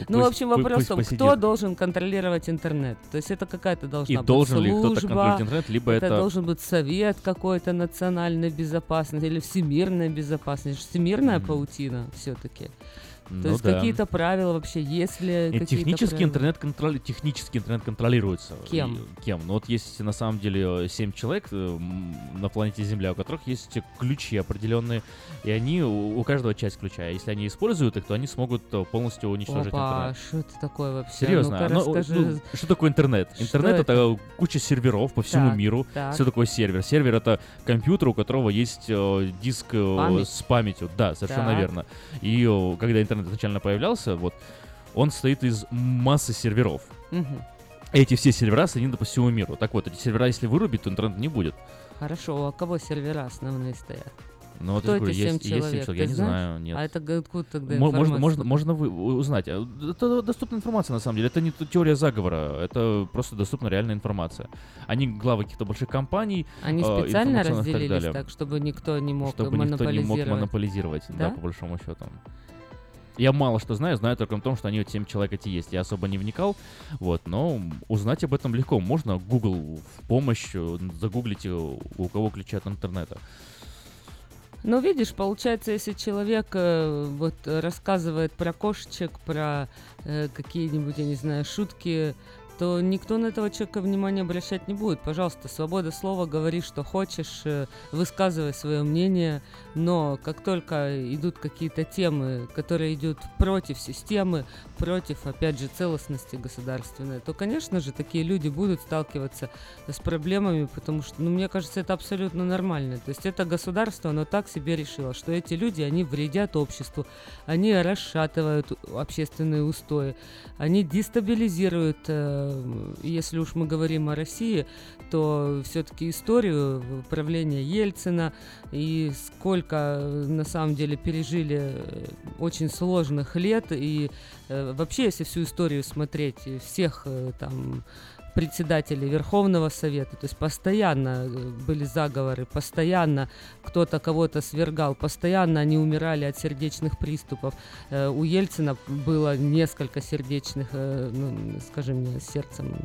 Ну, в Пусть- общем, вопрос пусть в том, кто должен контролировать интернет. То есть это какая-то должна И быть должен ли кто-то служба, контролировать интернет, либо это- должен быть совет какой-то национальной безопасности или всемирной безопасности. Всемирная паутина все-таки. То Ну есть да. какие-то правила вообще, если И технически правила? интернет контроль, технически интернет контролируется. Кем? И- кем? Ну вот есть на самом деле 7 человек э, на планете Земля, у которых есть ключи определенные, и они у, каждого часть ключа. А Если они используют их, то они смогут э, полностью уничтожить Опа, интернет. что это такое вообще? Серьезно, ну, расскажи. ну, что такое интернет? Интернет это? куча серверов по всему Так, миру. так. Что такое сервер? Сервер это компьютер, у которого есть э, диск э, Память. с памятью. Да, совершенно Так. верно. И э, когда интернет изначально появлялся, вот он состоит из массы серверов. Мгм. Эти все сервера соединены по всему миру. Так вот, эти сервера, если вырубить, то интернета не будет. Хорошо, а у кого сервера основные стоят? Ну, вот Кто говорю, эти семь есть- есть семь человек? Ты я не знаю, нет. А это откуда тогда Мо- Можно, информация? можно, можно вы, узнать. А, Это доступная информация, на самом деле. Это не теория заговора, это просто доступна реальная информация. Они главы каких-то больших компаний. Они э, специально так разделились далее. так, чтобы никто не мог чтобы никто не мог монополизировать? монополизировать, да? Да? по большому счету. Я мало что знаю, знаю только о том, что они вот 7 человек эти есть. Я особо не вникал, вот, но узнать об этом легко. Можно Google в помощь, загуглите, у кого ключи от интернета. Ну, видишь, получается, если человек э, вот рассказывает про кошечек, про э, какие-нибудь, я не знаю, шутки, то никто на этого человека внимания обращать не будет. Пожалуйста, свобода слова, говори, что хочешь, э, высказывай свое мнение, но как только идут какие-то темы, которые идут против системы, против, опять же, целостности государственной, то, конечно же, такие люди будут сталкиваться с проблемами, потому что, ну, мне кажется, это абсолютно нормально. То есть это государство, оно так себе решило, что эти люди, они вредят обществу, они расшатывают общественные устои, они дестабилизируют э, если уж мы говорим о России, то все-таки историю правления Ельцина и сколько на самом деле пережили э, очень сложных лет. И э, вообще, если всю историю смотреть, всех э, там председателей Верховного Совета, то есть постоянно э, были заговоры, постоянно кто-то кого-то свергал, постоянно они умирали от сердечных приступов. Э, У Ельцина было несколько сердечных, э, ну, скажи мне, сердцем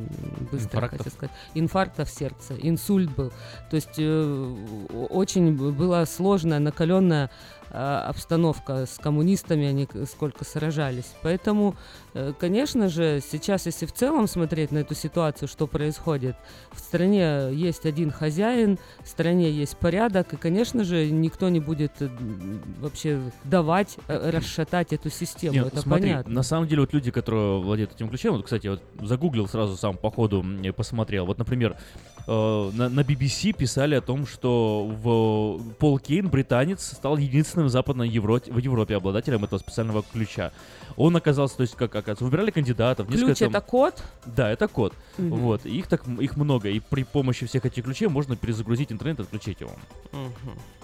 быстро Инфарктов. хочу сказать, инфарктов сердца, инсульт был. То есть очень была сложная, накаленная а, обстановка с коммунистами, они сколько сражались. Поэтому, э, конечно же, сейчас, если в целом смотреть на эту ситуацию, что происходит, в стране есть один хозяин, в стране есть порядок, и, конечно же, никто не будет э, вообще давать э, расшатать эту систему. Не, Это смотри, понятно. на самом деле вот люди, которые владеют этим ключом, вот, кстати, вот загуглил сразу сам по ходу, посмотрел. Вот, например, э, на, на BBC писали о том, что в Пол Кейн, британец, стал единственным в Западной Европе, в Европе обладателем этого специального ключа. Он оказался, то есть, как оказывается, выбирали кандидатов. Ключ там- это код? Да, это код. Мгм. Вот. И их так их много. И при помощи всех этих ключей можно перезагрузить интернет и отключить его.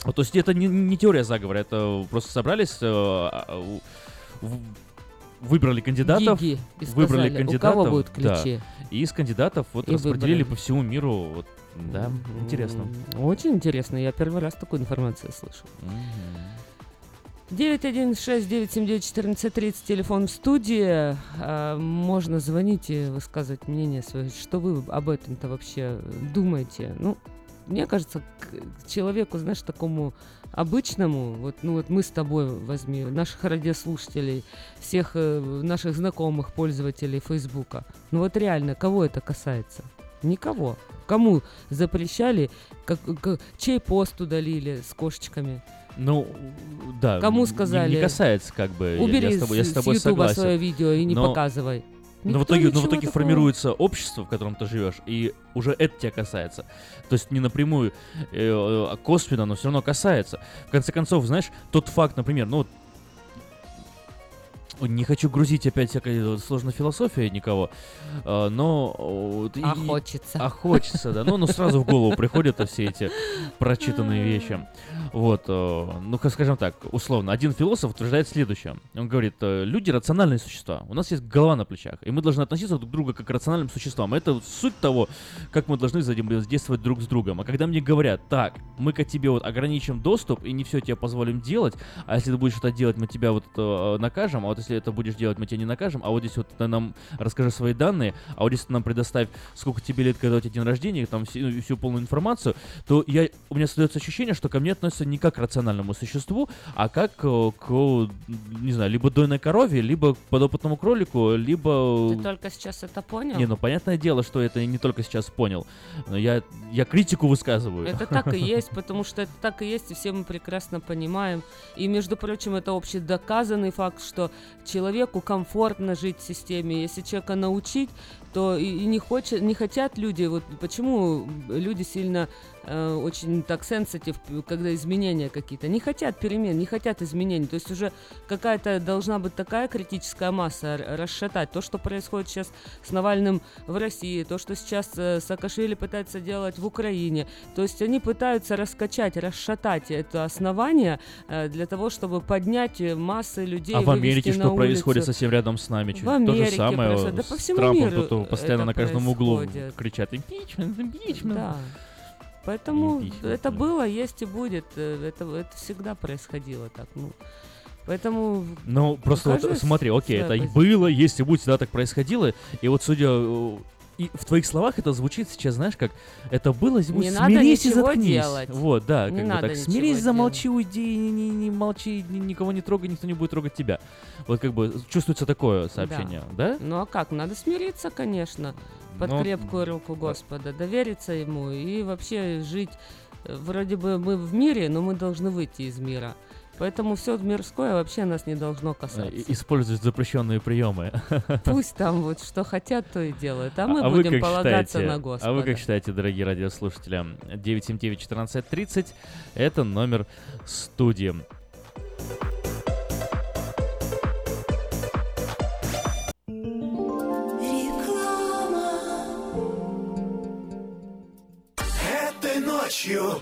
Вот, то есть это не, не теория заговора, это просто собрались, э, в- выбрали кандидатов, Гиги, и выбрали сказали, «У кандидатов, кого будут да, ключи?» и из кандидатов вот И распределили выбрали. по всему миру, вот, да, интересно. М, Очень интересно, я первый раз такую информацию слышу. 916-979-1430, телефон в студии. А, Можно звонить и высказывать мнение свое. Что вы об этом-то вообще думаете? Ну, мне кажется, к человеку, знаешь, такому обычному, вот, ну вот мы с тобой возьми, наших радиослушателей, всех э, наших знакомых пользователей Фейсбука. Ну вот реально, кого это касается? Никого. Кому запрещали, как, как- чей пост удалили с кошечками? Ну, да. Кому не- сказали? Не, касается, как бы. я- Убери я, с тобой, я с с- тобой с Ютуба согласен. свое видео и не Но- показывай. Но в Никто итоге, но в ничего итоге такого. формируется общество, в котором ты живешь, и уже это тебя касается. То есть не напрямую, э, э, а косвенно, но все равно касается. В конце концов, знаешь, тот факт, например, ну вот не хочу грузить опять всякой сложной философией никого, э, но... э, вот и- А хочется. А хочется, да. Ну, ну сразу в голову приходят все эти прочитанные вещи. Вот, э, ну, ка- скажем так, условно, один философ утверждает следующее. Он говорит, э, люди рациональные существа. У нас есть голова на плечах, и мы должны относиться друг к другу как к рациональным существам. Это суть того, как мы должны взаимодействовать друг с другом. А когда мне говорят, так, мы-ка тебе вот ограничим доступ и не все тебе позволим делать, а если ты будешь это делать, мы тебя вот э, накажем, а вот если это будешь делать, мы тебя не накажем, а вот здесь вот ты нам расскажи свои данные, а вот здесь ты нам предоставь, сколько тебе лет, когда у тебя день рождения, там всю, всю полную информацию, то я, у меня создается ощущение, что ко мне относятся не как к рациональному существу, а как э, к, не знаю, либо дойной корове, либо к подопытному кролику, либо... Ты только сейчас это понял? Не, ну понятное дело, что это не только сейчас понял. Я, я критику высказываю. Это так и есть, потому что это так и есть, и все мы прекрасно понимаем. И, между прочим, это общедоказанный факт, что человеку комфортно жить в системе. Если человека научить, то и, и не, хочет, не хотят люди, вот почему люди сильно э, очень так сенситив, когда изменения какие-то, не хотят перемен, не хотят изменений. То есть уже какая-то должна быть такая критическая масса расшатать. То, что происходит сейчас с Навальным в России, то, что сейчас э, Саакашвили пытается делать в Украине. То есть они пытаются раскачать, расшатать это основание э, для того, чтобы поднять массы людей, А в Америке что на происходит улицу. совсем рядом с нами? Чуть В то Америке же самое происходит. Да по всему Трампом миру тут постоянно это на каждом углу кричат импичмент, импичмент. Да. Поэтому Импичмент, это да. было, есть и будет. Э, Это, это всегда происходило так. Ну, поэтому... Ну, просто вот смотри, окей, это позиция. было, есть и будет, всегда так происходило. И вот судя... И в твоих словах это звучит сейчас, знаешь, как это было, Не смирись надо и заткнись. делать. Вот, да, Не как бы надо так. ничего Смирись, делать. замолчи, уйди, не, не, не молчи, ни- никого не трогай, никто не будет трогать тебя. Вот как бы чувствуется такое сообщение, да? Ну а как? Надо смириться, конечно, под Ну, крепкую руку Господа, довериться Ему и вообще жить. э, Вроде бы мы в мире, но мы должны выйти из мира. Поэтому все мирское вообще нас не должно касаться. Э, Используют запрещенные приемы. <laughs> Пусть там вот что хотят, то и делают. А мы а будем полагаться считаете, на Господа. А вы как считаете, дорогие радиослушатели? 979-1430 — это номер студии. Реклама. Этой ночью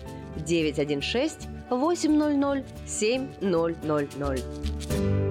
916 800 7000.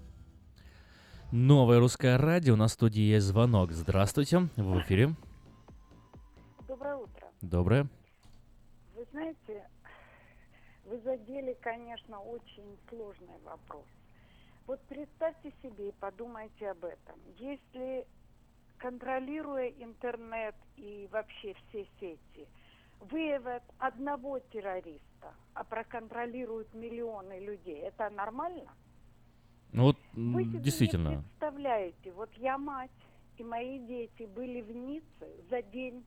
Новое русское радио, на студии есть звонок. Здравствуйте, в эфире. Доброе утро. Доброе. Вы знаете, вы задели, конечно, очень сложный вопрос. Вот представьте себе и подумайте об этом. Если, контролируя интернет и вообще все сети, выявят одного террориста, а проконтролируют миллионы людей, это нормально? Ну вот, Вы м, себе действительно. не представляете, вот я мать, и мои дети были в Ницце за день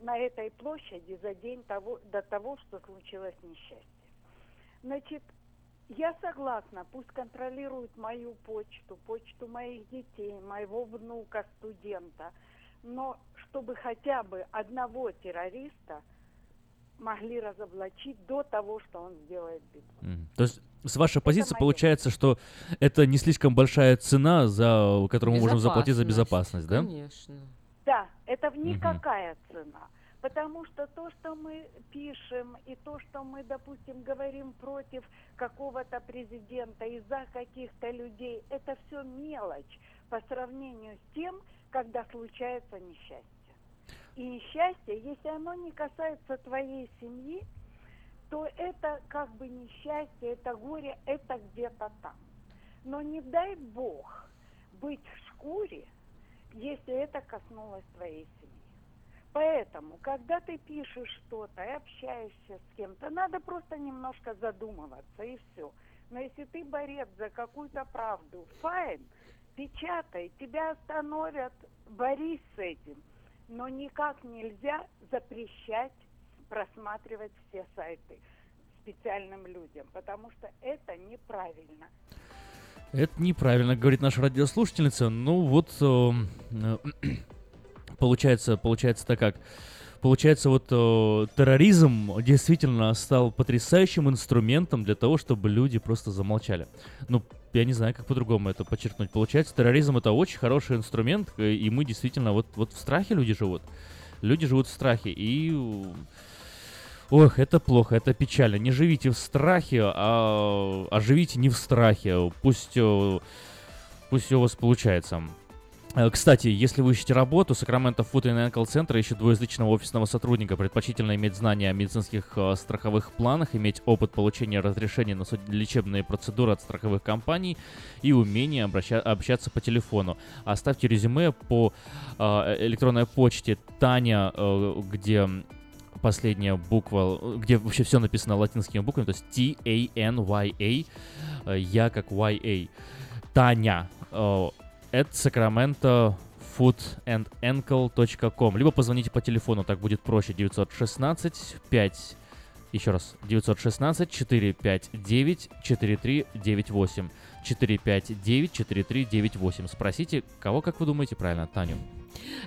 на этой площади, за день того, до того, что случилось несчастье. Значит, я согласна, пусть контролируют мою почту, почту моих детей, моего внука, студента, но чтобы хотя бы одного террориста могли разоблачить до того, что он сделает беду. Мгм. То есть, с вашей позиции моё. получается, что это не слишком большая цена, за которую мы можем заплатить за безопасность, да? Конечно. Да, это в никакая цена. Потому что то, что мы пишем, и то, что мы, допустим, говорим против какого-то президента и за каких-то людей, это все мелочь по сравнению с тем, когда случается несчастье. И несчастье, если оно не касается твоей семьи, то это как бы несчастье, это горе, это где-то там. Но не дай Бог быть в шкуре, если это коснулось твоей семьи. Поэтому, когда ты пишешь что-то и общаешься с кем-то, надо просто немножко задумываться и все. Но если ты борец за какую-то правду, файн, печатай, тебя остановят, борись с этим. Но никак нельзя запрещать просматривать все сайты специальным людям, потому что это неправильно. Это неправильно, говорит наша радиослушательница. Ну вот, э, э, <clears throat> получается, получается так как. Получается, вот э, терроризм действительно стал потрясающим инструментом для того, чтобы люди просто замолчали. Ну, я не знаю, как по-другому это подчеркнуть. Получается, терроризм это очень хороший инструмент, э, и мы действительно вот, вот в страхе люди живут. Люди живут в страхе, и... Ох, это плохо, это печально. Не живите в страхе, а, а живите не в страхе. Пусть, э, пусть у вас получается. Э, Кстати, если вы ищете работу, Sacramento Foot and Ankle Center ищет двуязычного офисного сотрудника. Предпочтительно иметь знания о медицинских э, страховых планах, иметь опыт получения разрешений на лечебные процедуры от страховых компаний и умение обраща- общаться по телефону. Оставьте резюме по э, электронной почте Таня, э, где последняя буква, где вообще все написано латинскими буквами, то есть T-A-N-Y-A, э, я как Y-A. Таня. At Sacramento footandankle.com Либо позвоните по телефону, так будет проще. 916 5 еще раз, 916 459 4398 459 4398 Спросите, кого, как вы думаете, правильно, Таню?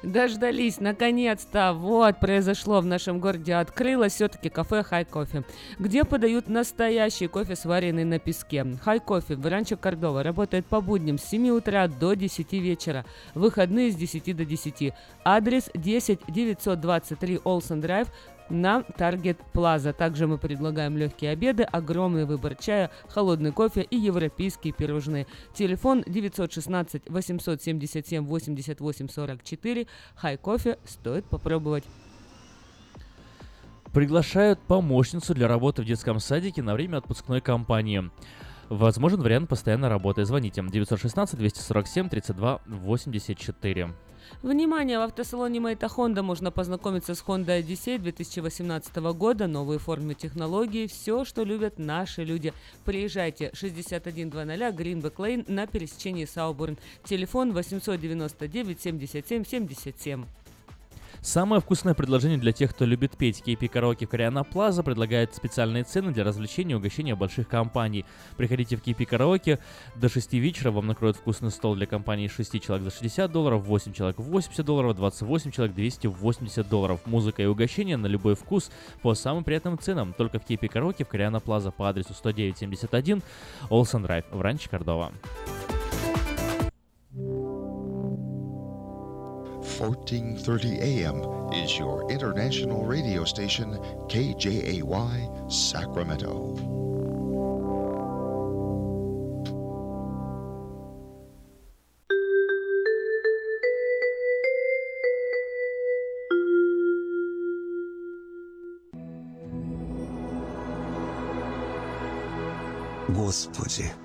Дождались, наконец-то. Вот, произошло в нашем городе. Открылось все-таки кафе Хай Кофе, где подают настоящий кофе, сваренный на песке. Хай Кофе в Ранчо Кордова работает по будням с 7 утра до 10 вечера. Выходные с 10 до 10. Адрес 10 923 Олсен Драйв, на Target Plaza. Также мы предлагаем легкие обеды, огромный выбор чая, холодный кофе и европейские пирожные. Телефон 916 877 88 44. Хай кофе стоит попробовать. Приглашают помощницу для работы в детском садике на время отпускной кампании. Возможен вариант постоянной работы. Звоните 916 247 32 84. Внимание! В автосалоне Мэйта Honda можно познакомиться с Honda Odyssey 2018 года, новые формы технологий, все, что любят наши люди. Приезжайте 6100 Greenback Lane на пересечении Сауборн. Телефон 899 77 77. Самое вкусное предложение для тех, кто любит петь. KP Караоке в Кориана Плаза предлагает специальные цены для развлечения и угощения больших компаний. Приходите в KP Караоке до 6 вечера, вам накроют вкусный стол для компании 6 человек за 60 долларов, 8 человек 80 долларов, 28 человек 280 долларов. Музыка и угощение на любой вкус по самым приятным ценам. Только в KP Караоке в Кориана Плаза по адресу 10971 Олсен Драйв в Ранче Кордова. 1430 AM is your international radio station, KJAY Sacramento. Господи,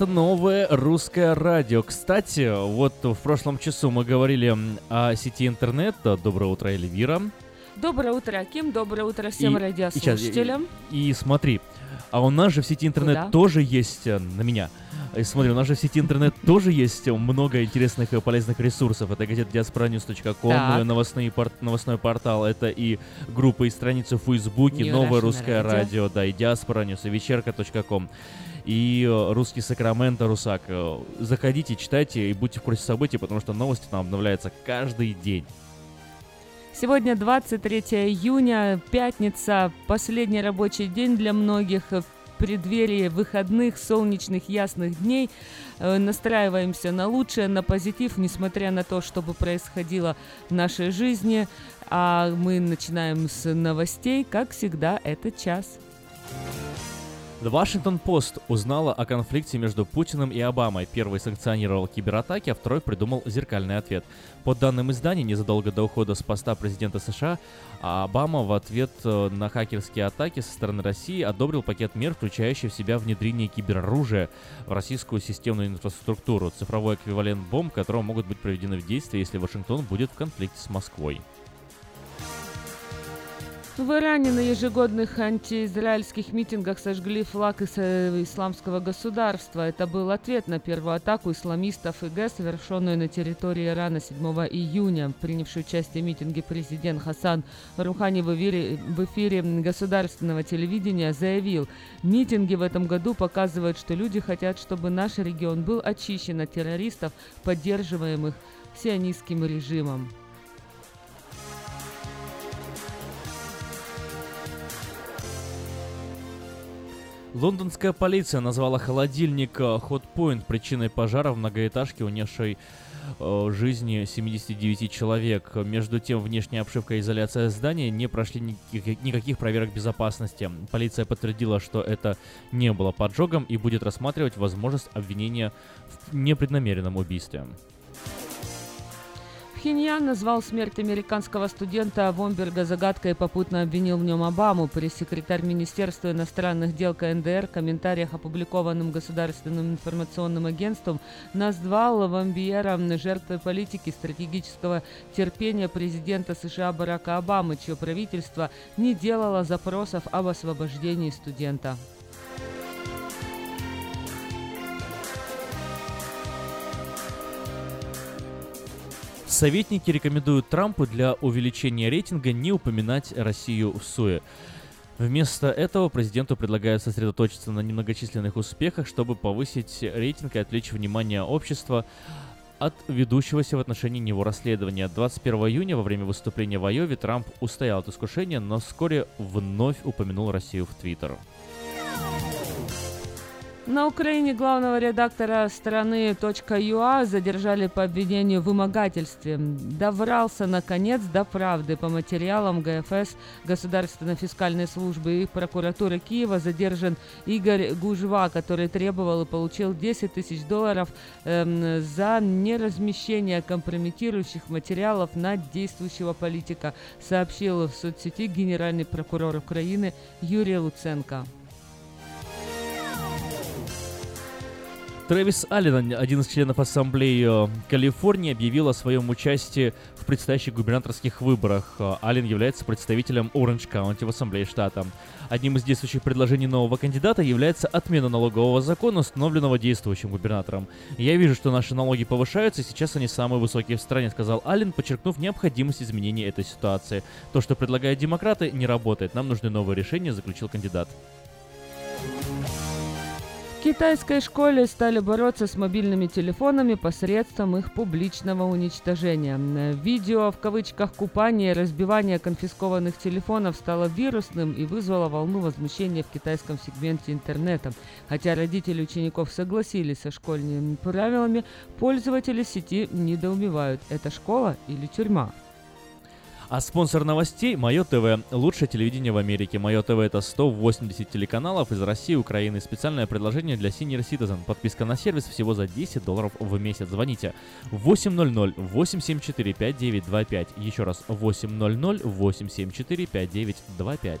Это новое русское радио. Кстати, вот в прошлом часу мы говорили о сети интернет. Доброе утро, Эльвира. Доброе утро, Аким. Доброе утро всем И- радиослушателям. И, и- и смотри, а у нас же в сети интернет Куда? тоже есть э, на меня. И смотри, у нас же в сети интернет <laughs> тоже есть много интересных и полезных ресурсов. Это газета diasporanews.com, э, новостные пор- новостной портал, это и группы и страницы в Фейсбуке, новое русское радио, да, и Diaspora News, и вечерка.ком. И э, русский Сакраменто, Русак. Э, Заходите, читайте и будьте в курсе событий, потому что новости там обновляются каждый день. Сегодня 23 июня, пятница, последний рабочий день для многих. В преддверии выходных, солнечных, ясных дней э, настраиваемся на лучшее, на позитив, несмотря на то, что бы происходило в нашей жизни. А мы начинаем с новостей, как всегда, это час. The Washington Post узнала о конфликте между Путиным и Обамой. Первый санкционировал кибератаки, а второй придумал зеркальный ответ. По данным издания, незадолго до ухода с поста президента США, Обама в ответ э, на хакерские атаки со стороны России одобрил пакет мер, включающий в себя внедрение кибероружия в российскую системную инфраструктуру, цифровой эквивалент бомб, которого могут быть проведены в действие, если Вашингтон будет в конфликте с Москвой. В Иране на ежегодных антиизраильских митингах сожгли флаг ис- исламского государства. Это был ответ на первую атаку исламистов ИГ, совершенную на территории Ирана 7 июня. Принявший участие в митинге президент Хасан Рухани в эфире, в эфире государственного телевидения заявил, митинги в этом году показывают, что люди хотят, чтобы наш регион был очищен от террористов, поддерживаемых сионистским режимом. Лондонская полиция назвала холодильник э, Hot Point причиной пожара в многоэтажке, унесшей э, жизни 79 человек. Между тем, внешняя обшивка и изоляция здания не прошли никаких, никаких проверок безопасности. Полиция подтвердила, что это не было поджогом и будет рассматривать возможность обвинения в непреднамеренном убийстве. Пхеньян назвал смерть американского студента Вомберга загадкой и попутно обвинил в нем Обаму. Пресс-секретарь Министерства иностранных дел КНДР в комментариях, опубликованным Государственным информационным агентством, назвал Вамбиера жертвой политики стратегического терпения президента США Барака Обамы, чье правительство не делало запросов об освобождении студента. Советники рекомендуют Трампу для увеличения рейтинга не упоминать Россию в СУЭ. Вместо этого президенту предлагают сосредоточиться на немногочисленных успехах, чтобы повысить рейтинг и отвлечь внимание общества от ведущегося в отношении него расследования. 21 июня во время выступления в Айове Трамп устоял от искушения, но вскоре вновь упомянул Россию в Твиттер. На Украине главного редактора страны .ua задержали по обвинению в вымогательстве. Доврался, наконец, до правды. По материалам ГФС Государственной фискальной службы и прокуратуры Киева задержан Игорь Гужва, который требовал и получил 10 тысяч долларов эм, за неразмещение компрометирующих материалов на действующего политика, сообщил в соцсети генеральный прокурор Украины Юрий Луценко. Трэвис Аллен, один из членов Ассамблеи э, Калифорнии, объявил о своем участии в предстоящих губернаторских выборах. Э, Аллен является представителем Оранж Каунти в Ассамблее штата. Одним из действующих предложений нового кандидата является отмена налогового закона, установленного действующим губернатором. «Я вижу, что наши налоги повышаются, и сейчас они самые высокие в стране», — сказал Аллен, подчеркнув необходимость изменения этой ситуации. «То, что предлагают демократы, не работает. Нам нужны новые решения», — заключил кандидат. Китайской школе стали бороться с мобильными телефонами посредством их публичного уничтожения. Видео в кавычках купания и разбивания конфискованных телефонов стало вирусным и вызвало волну возмущения в китайском сегменте интернета. Хотя родители учеников согласились со школьными правилами, пользователи сети недоумевают, это школа или тюрьма. А спонсор новостей – Мое ТВ. Лучшее телевидение в Америке. Мое ТВ – это 180 телеканалов из России и Украины. Специальное предложение для Senior Citizen. Подписка на сервис всего за 10 долларов в месяц. Звоните 800-874-5925. Еще раз 800-874-5925.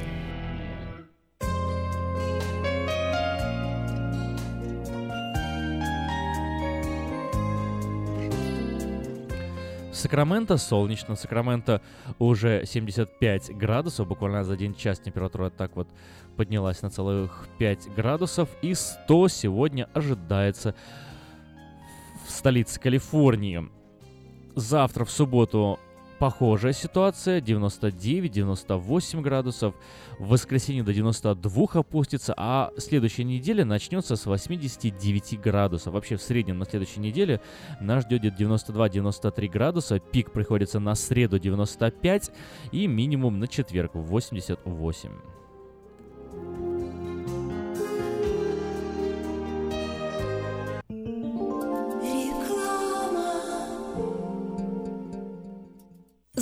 Сакраменто солнечно. Сакраменто уже 75 градусов. Буквально за один час температура так вот поднялась на целых 5 градусов. И 100 сегодня ожидается в столице Калифорнии. Завтра в субботу похожая ситуация, 99-98 градусов, в воскресенье до 92 опустится, а следующая неделя начнется с 89 градусов. Вообще в среднем на следующей неделе нас ждет 92-93 градуса, пик приходится на среду 95 и минимум на четверг 88.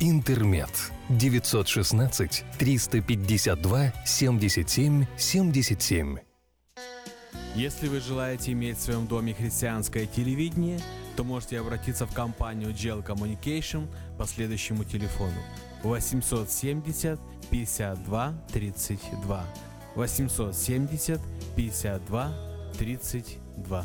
«Интермед». 916 352 77 77. Если вы желаете иметь в своем доме христианское телевидение, то можете обратиться в компанию Gel Communication по следующему телефону 870 52 32 870 52 32.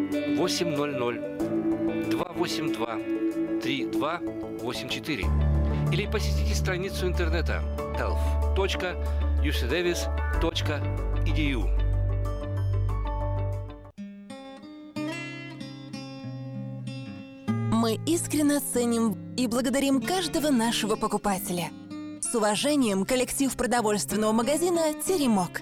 800 282 3284 или посетите страницу интернета health.ucdavis.edu. Мы искренне ценим и благодарим каждого нашего покупателя. С уважением, коллектив продовольственного магазина «Теремок».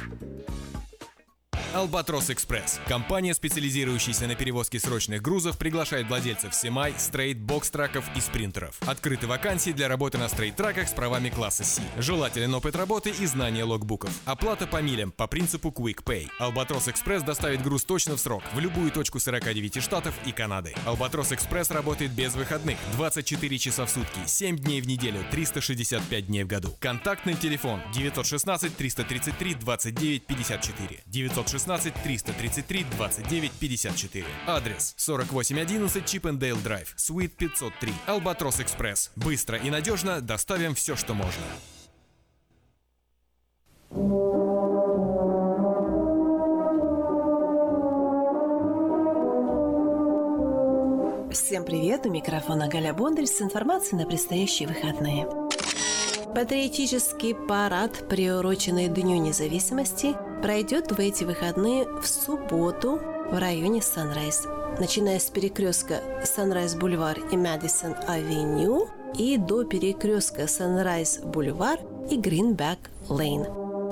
Албатрос Экспресс. Компания, специализирующаяся на перевозке срочных грузов, приглашает владельцев Семай, стрейт, бокс-траков и спринтеров. Открыты вакансии для работы на стрейт-траках с правами класса C. Желателен опыт работы и знание логбуков. Оплата по милям по принципу Quick Pay. Албатрос Экспресс доставит груз точно в срок в любую точку 49 штатов и Канады. Албатрос Экспресс работает без выходных 24 часа в сутки, 7 дней в неделю, 365 дней в году. Контактный телефон 916 333 29 54 916 333 29 54. Адрес 4811 Чипендейл Драйв, Суит 503, Албатрос Экспресс. Быстро и надежно доставим все, что можно. Всем привет! У микрофона Галя Бондарь с информацией на предстоящие выходные. Патриотический парад, приуроченный Дню независимости, пройдет в эти выходные в субботу в районе Санрайз, начиная с перекрестка Санрайз Бульвар и Мэдисон Авеню и до перекрестка Санрайз Бульвар и Гринбэк Лейн.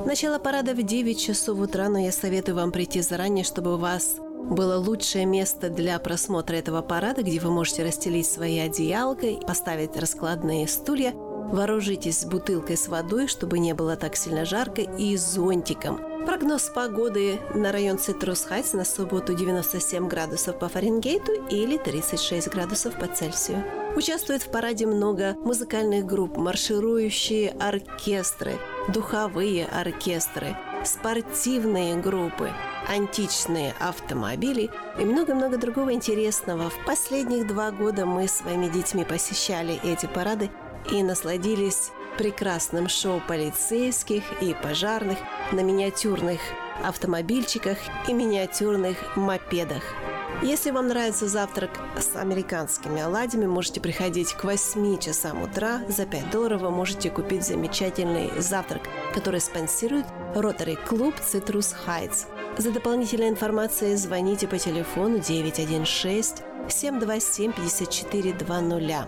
Начало парада в 9 часов утра, но я советую вам прийти заранее, чтобы у вас было лучшее место для просмотра этого парада, где вы можете расстелить свои одеялка, поставить раскладные стулья, вооружитесь бутылкой с водой, чтобы не было так сильно жарко, и зонтиком. Прогноз погоды на район Цитрус Хайтс на субботу 97 градусов по Фаренгейту или 36 градусов по Цельсию. Участвует в параде много музыкальных групп, марширующие оркестры, духовые оркестры, спортивные группы, античные автомобили и много-много другого интересного. В последних два года мы с своими детьми посещали эти парады и насладились прекрасным шоу полицейских и пожарных на миниатюрных автомобильчиках и миниатюрных мопедах. Если вам нравится завтрак с американскими оладьями, можете приходить к 8 часам утра. За 5 долларов вы можете купить замечательный завтрак, который спонсирует Rotary клуб Citrus Heights. За дополнительной информацией звоните по телефону 916 727 5420.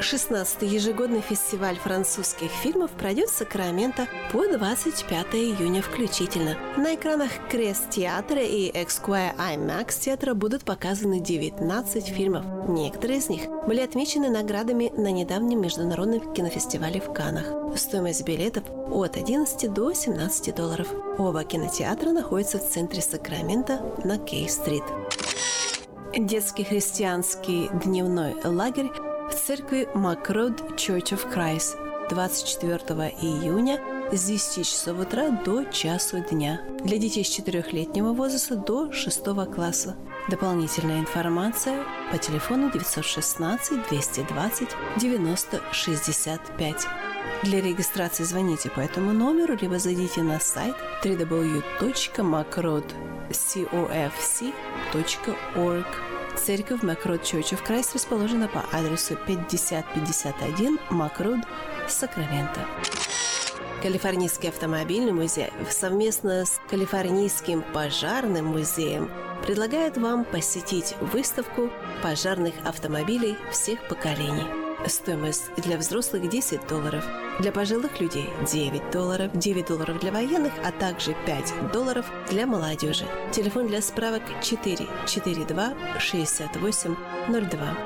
16-й ежегодный фестиваль французских фильмов пройдет в Сакраменто по 25 июня включительно. На экранах Крест театра и Esquire IMAX театра будут показаны 19 фильмов. Некоторые из них были отмечены наградами на недавнем международном кинофестивале в Канах. Стоимость билетов от 11 до 17 долларов. Оба кинотеатра находятся в центре Сакрамента на Кей-стрит. Детский христианский дневной лагерь в церкви Макрод Church of Christ 24 июня с 10 часов утра до часу дня. Для детей с 4-летнего возраста до 6 класса. Дополнительная информация по телефону 916 220 90 65. Для регистрации звоните по этому номеру, либо зайдите на сайт www.macrodcofc.org. Церковь Макрод Church of Christ расположена по адресу 5051 Макрод, Сакраменто. Калифорнийский автомобильный музей совместно с Калифорнийским пожарным музеем предлагает вам посетить выставку пожарных автомобилей всех поколений. Стоимость для взрослых 10 долларов, для пожилых людей 9 долларов, 9 долларов для военных, а также 5 долларов для молодежи. Телефон для справок 4 42 68 02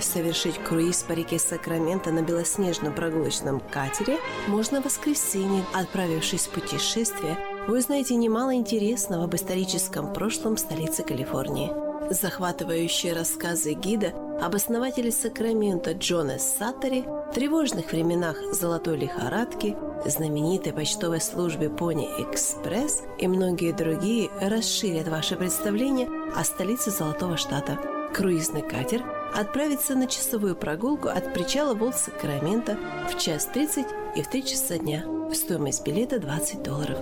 совершить круиз по реке Сакраменто на белоснежном прогулочном катере можно в воскресенье. Отправившись в путешествие, вы узнаете немало интересного об историческом прошлом столицы Калифорнии. Захватывающие рассказы гида об основателе Сакрамента Джона Саттери, тревожных временах золотой лихорадки, знаменитой почтовой службе Пони Экспресс и многие другие расширят ваше представление о столице Золотого Штата. Круизный катер отправится на часовую прогулку от причала Волт Сакрамента в час 30 и в 3 часа дня. Стоимость билета 20 долларов.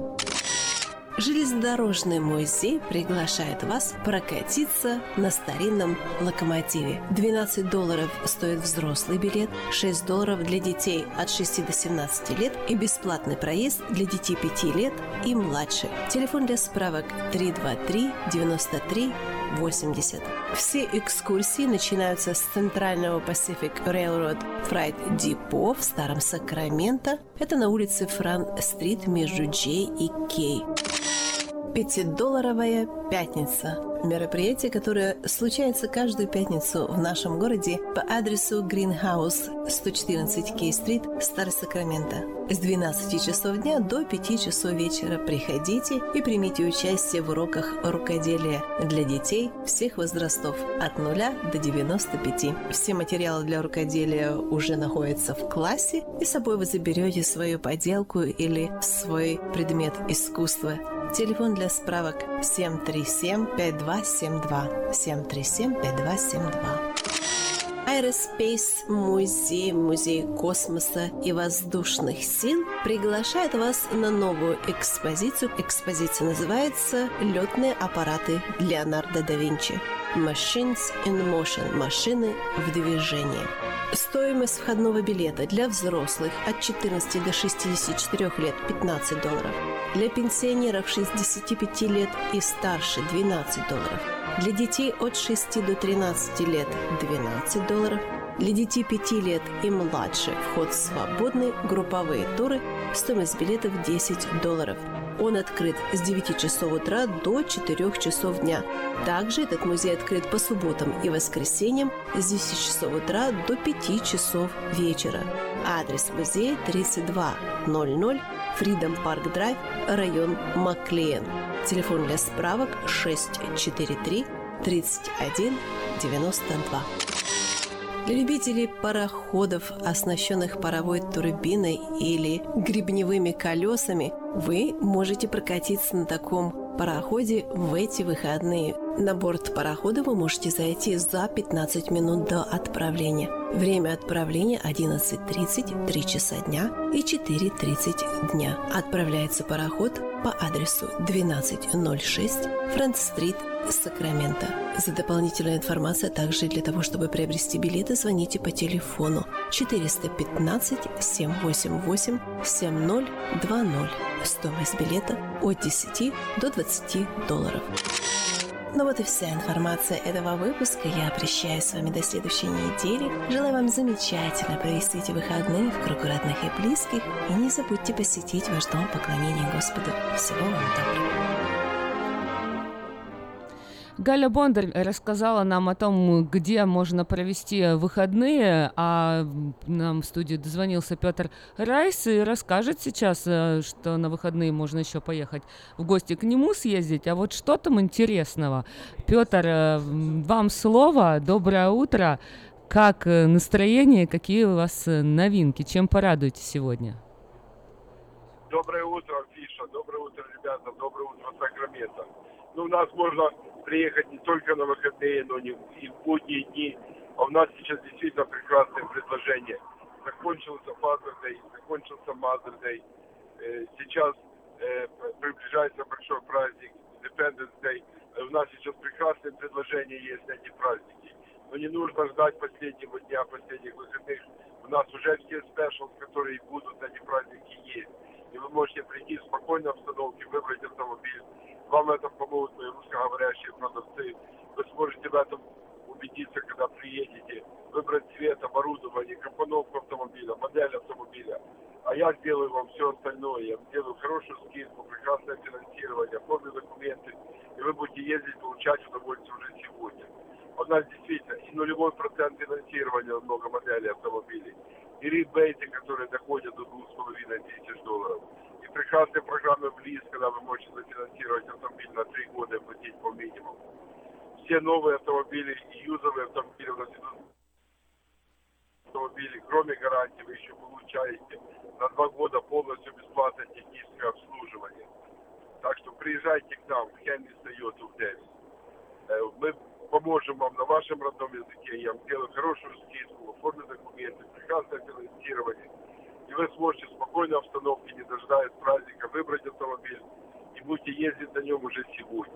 Железнодорожный музей приглашает вас прокатиться на старинном локомотиве. 12 долларов стоит взрослый билет, 6 долларов для детей от 6 до 17 лет и бесплатный проезд для детей 5 лет и младше. Телефон для справок 323 93 80. Все экскурсии начинаются с центрального Pacific Railroad Freight Depot в Старом Сакраменто. Это на улице Фран-стрит между Джей и Кей. Пятидолларовая пятница. Мероприятие, которое случается каждую пятницу в нашем городе по адресу Гринхаус 114 Кей-стрит, Старый Сакраменто. С 12 часов дня до 5 часов вечера приходите и примите участие в уроках рукоделия для детей всех возрастов от 0 до 95. Все материалы для рукоделия уже находятся в классе, и с собой вы заберете свою поделку или свой предмет искусства Телефон для справок 737-5272. 737-5272. Aerospace Музей, Музей космоса и воздушных сил приглашает вас на новую экспозицию. Экспозиция называется «Летные аппараты Леонардо да Винчи». Machines in Motion – машины в движении. Стоимость входного билета для взрослых от 14 до 64 лет – 15 долларов. Для пенсионеров 65 лет и старше – 12 долларов. Для детей от 6 до 13 лет – 12 долларов. Для детей 5 лет и младше вход свободный, групповые туры, стоимость билетов 10 долларов. Он открыт с 9 часов утра до 4 часов дня. Также этот музей открыт по субботам и воскресеньям с 10 часов утра до 5 часов вечера. Адрес музея 3200 Freedom Park Drive, район Маклиен. Телефон для справок 643 31 92. Для любителей пароходов, оснащенных паровой турбиной или гребневыми колесами, вы можете прокатиться на таком пароходе в эти выходные. На борт парохода вы можете зайти за 15 минут до отправления. Время отправления 11.30, 3 часа дня и 4.30 дня. Отправляется пароход по адресу 1206 Франц-стрит, Сакраменто. За дополнительную информацию, а также для того, чтобы приобрести билеты, звоните по телефону 415 788 7020. Стоимость билета от 10 до 20 долларов. Ну вот и вся информация этого выпуска. Я прощаюсь с вами до следующей недели. Желаю вам замечательно провести эти выходные в кругу родных и близких. И не забудьте посетить ваш дом поклонения Господу. Всего вам доброго. Галя Бондарь рассказала нам о том, где можно провести выходные, а нам в студию дозвонился Петр Райс и расскажет сейчас, э, что на выходные можно еще поехать в гости к нему съездить. А вот что там интересного? Петр, э, вам слово. Доброе утро. Как э, настроение? Какие у вас новинки? Чем порадуете сегодня? Доброе утро, Фиша. Доброе утро, ребята. Доброе утро, Сакраменто. Ну, у нас можно приехать не только на выходные, но и в будние дни. А у нас сейчас действительно прекрасное предложение. Закончился Father Day, закончился Mother Day. Э, сейчас э, приближается большой праздник Independence Day. Э, у нас сейчас прекрасное предложение есть на эти праздники. Но не нужно ждать последнего дня, последних выходных. У нас уже все спешл, которые будут на эти праздники, есть. И вы можете прийти в спокойной обстановке, выбрать автомобиль, вам это помогут русскоговорящие продавцы. Вы сможете в этом убедиться, когда приедете, выбрать цвет, оборудование, компоновку автомобиля, модель автомобиля. А я сделаю вам все остальное. Я сделаю хорошую скидку, прекрасное финансирование, оформлю документы, и вы будете ездить, получать удовольствие уже сегодня. У нас действительно и нулевой процент финансирования на много моделей автомобилей, и ребейты, которые доходят до двух с половиной тысяч долларов прекрасные программы в ЛИС, когда вы можете зафинансировать автомобиль на три года и платить по минимуму. Все новые автомобили и юзовые автомобили у нас идут автомобили, кроме гарантии, вы еще получаете на два года полностью бесплатное техническое обслуживание. Так что приезжайте к нам в Хеннис Тойоту в Дэвис. Мы поможем вам на вашем родном языке, я вам сделаю хорошую скидку, оформлю документы, прекрасное финансирование и вы сможете в спокойной обстановке, не дожидаясь праздника, выбрать автомобиль и будете ездить на нем уже сегодня.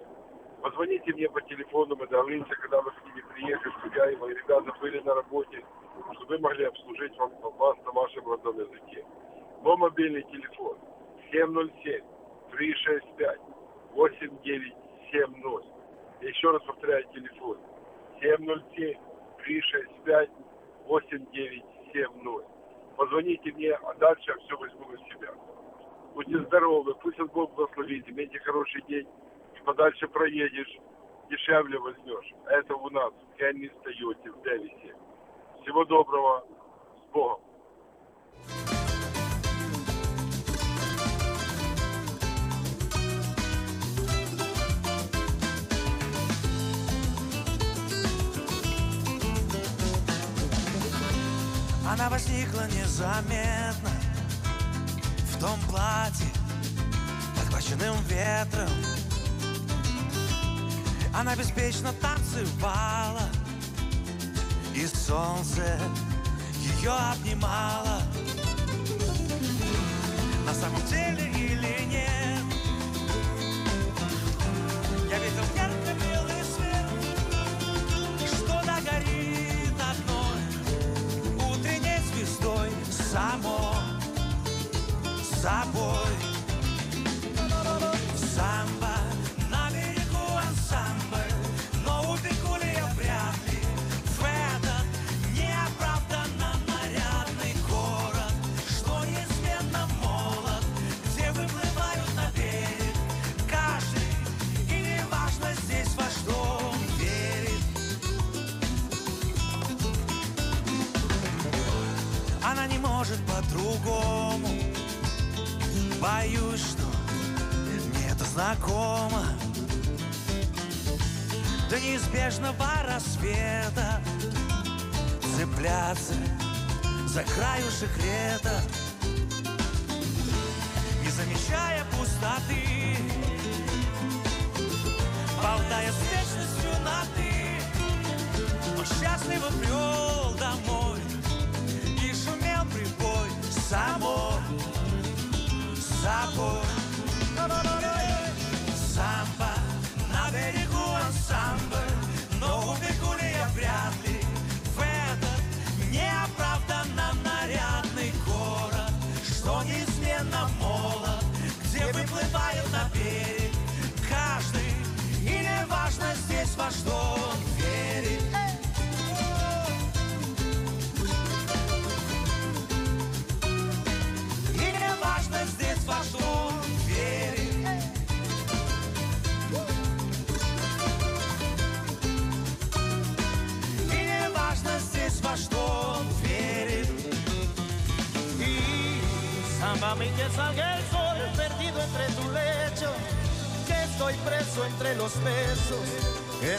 Позвоните мне по телефону, мы договоримся, когда вы к ними приехали, чтобы я и мои ребята были на работе, чтобы вы могли обслужить вам, вас на вашем родном языке. Мой мобильный телефон 707 365 8970. Я еще раз повторяю телефон 707 365 8970 позвоните мне, а дальше я все возьму на себя. Будьте здоровы, пусть Бог благословит, имейте хороший день, и подальше проедешь, дешевле возьмешь. Это у нас в Кенни Тойоте, в Дэвисе. Всего доброго, с Богом. Она возникла незаметно В том платье, подхваченным ветром. Она беспечно танцевала И солнце ее обнимало. На самом деле или нет собой Цепляться за краюшек лета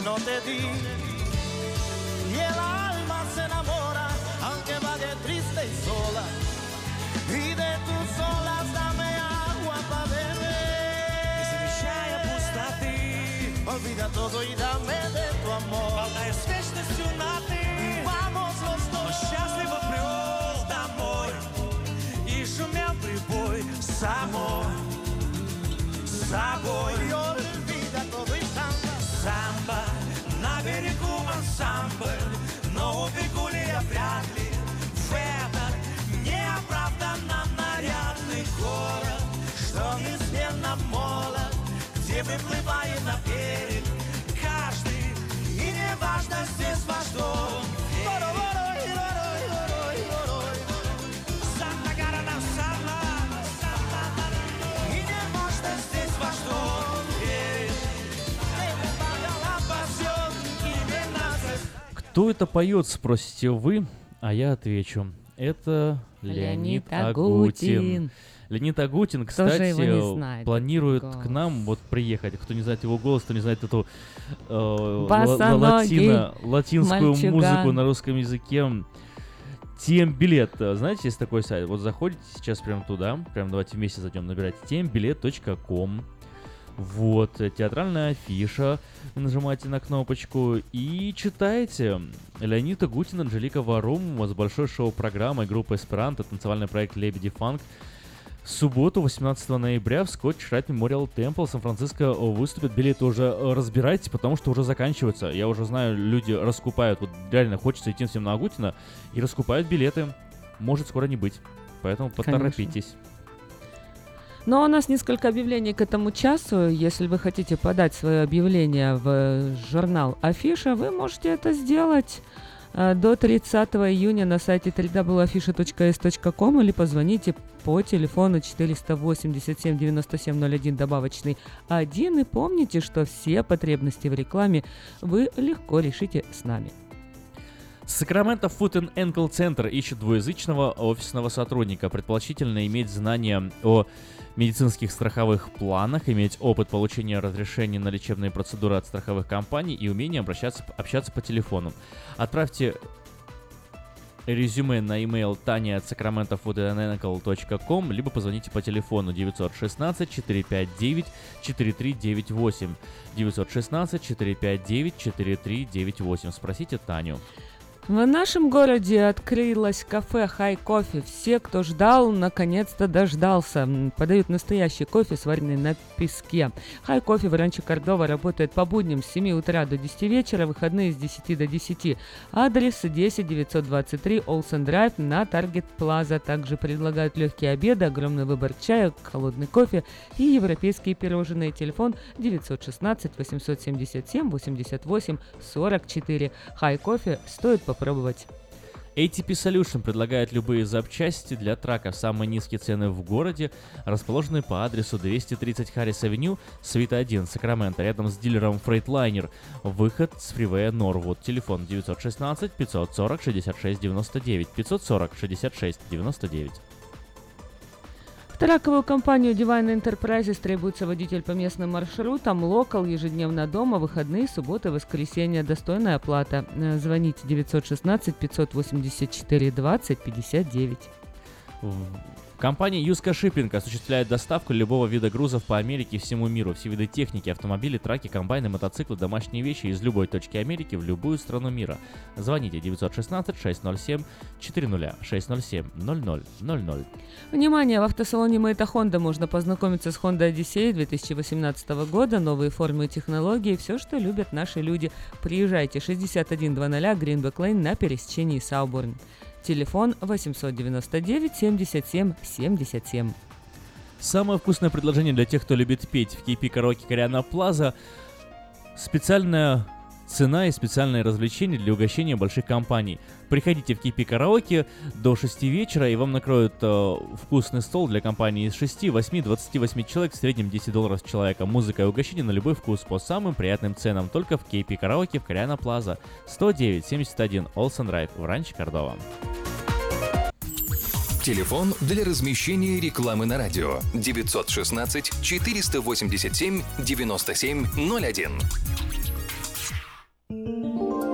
no te di. Кто это поет, спросите вы, а я отвечу. Это Леонид, Леонид Агутин. Агутин. Леонид Агутин, кстати, знает, планирует к нам вот приехать. Кто не знает его голос, кто не знает эту э, латино- латинскую мальчуган. музыку на русском языке. Тем билет, знаете, есть такой сайт. Вот заходите сейчас прямо туда, прям давайте вместе зайдем, набирайте тембилет.ком. Вот, э, театральная афиша. Вы нажимаете на кнопочку и читаете. Леонид Агутин, Анжелика Варум с большой шоу-программой группы Эсперанто, танцевальный проект Лебеди Фанк. В субботу, 18 ноября, в Scotch Rite Memorial Temple Сан-Франциско выступят. Билеты уже э, разбирайте, потому что уже заканчиваются. Я уже знаю, люди раскупают. Вот реально хочется идти всем на Агутина и раскупают билеты. Может скоро не быть. Поэтому поторопитесь. Но у нас несколько объявлений к этому часу. Если вы хотите подать свое объявление в журнал Афиша, вы можете это сделать э, до 30 июня на сайте www.afisha.s.com или позвоните по телефону 487 9701 добавочный 1 и помните, что все потребности в рекламе вы легко решите с нами. Сакраменто Foot and Ankle Center ищет двуязычного офисного сотрудника. Предположительно иметь знания о медицинских страховых планах, иметь опыт получения разрешений на лечебные процедуры от страховых компаний и умение обращаться, общаться по телефону. Отправьте резюме на email таня от sacramento.com, либо позвоните по телефону 916-459-4398. 916-459-4398. Спросите Таню. В нашем городе открылось кафе Хай Кофе. Все, кто ждал, наконец-то дождался. Подают настоящий кофе, сваренный на песке. Хай Кофе в Ранчо Кордова работает по будням с 7 утра до 10 вечера, выходные с 10 до 10. Адрес 10 923 Олсен Драйв на Таргет Плаза. Также предлагают легкие обеды, огромный выбор чая, холодный кофе и европейские пирожные. Телефон 916 877 88 44. Хай Кофе стоит попробовать. ATP Solution предлагает любые запчасти для траков. Самые низкие цены в городе расположены по адресу 230 Харрис Авеню, Свита 1, Сакраменто, рядом с дилером Freightliner. Выход с фривея Норвуд. Телефон 916 540 66 99 540 66 99. В траковую компанию Divine Enterprises требуется водитель по местным маршрутам, локал, ежедневно дома, выходные, субботы, воскресенье, достойная оплата. Э, Звоните 916 584 20 59. Компания Юска Shipping осуществляет доставку любого вида грузов по Америке и всему миру. Все виды техники, автомобили, траки, комбайны, мотоциклы, домашние вещи из любой точки Америки в любую страну мира. Звоните 916 607 400 607 0000. Внимание! В автосалоне Мэйта Honda можно познакомиться с Honda Odyssey 2018 года, новые формы и технологии, все, что любят наши люди. Приезжайте 6100 Greenback Lane на пересечении Сауборн. Телефон 899 77 77. Самое вкусное предложение для тех, кто любит петь в KP Караоке Кориана Плаза. Специальная цена и специальные развлечения для угощения больших компаний. Приходите в KP Караоке до 6 вечера, и вам накроют э, вкусный стол для компании из 6, 8, 28 человек, в среднем 10 долларов с человека. Музыка и угощение на любой вкус по самым приятным ценам, только в KP Караоке в Кориана Плаза. 109 71 Олсен Драйв в Ранче Кордова. Телефон для размещения рекламы на радио 916 487 9701. Música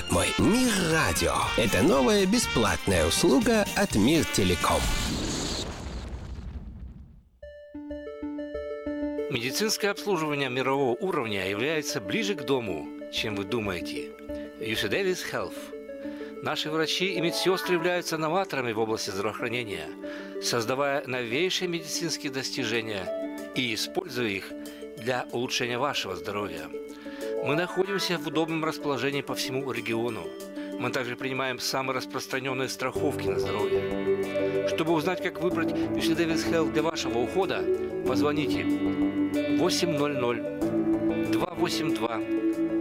мой. Мир радио. Это новая бесплатная услуга от Мир Телеком. Медицинское обслуживание мирового уровня является ближе к дому, чем вы думаете. UC Davis Health. Наши врачи и медсестры являются новаторами в области здравоохранения, создавая новейшие медицинские достижения и используя их, для улучшения вашего здоровья. Мы находимся в удобном расположении по всему региону. Мы также принимаем самые распространенные страховки на здоровье. Чтобы узнать, как выбрать UC Davis Health для вашего ухода, позвоните 800 282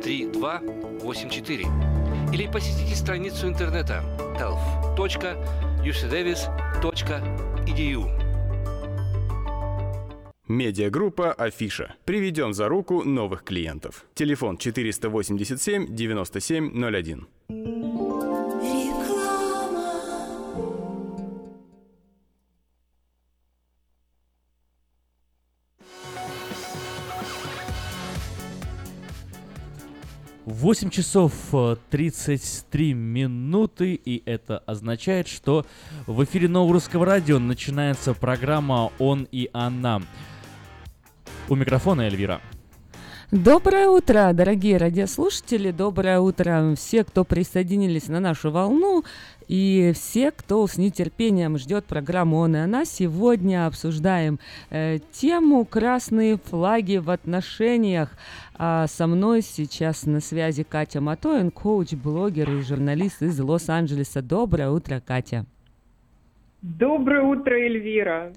3284 или посетите страницу интернета health.ucdavis.edu. Медиагруппа «Афиша». Приведем за руку новых клиентов. Телефон 487 9701. Восемь часов 33 минуты, и это означает, что в эфире Нового Русского Радио начинается программа «Он и она». У микрофона Эльвира. Доброе утро, дорогие радиослушатели, доброе утро все, кто присоединились на нашу волну и все, кто с нетерпением ждет программу «Он и она». Сегодня обсуждаем э, тему «Красные флаги в отношениях». А со мной сейчас на связи Катя Матоин, коуч, блогер и журналист из Лос-Анджелеса. Доброе утро, Катя. Доброе утро, Эльвира.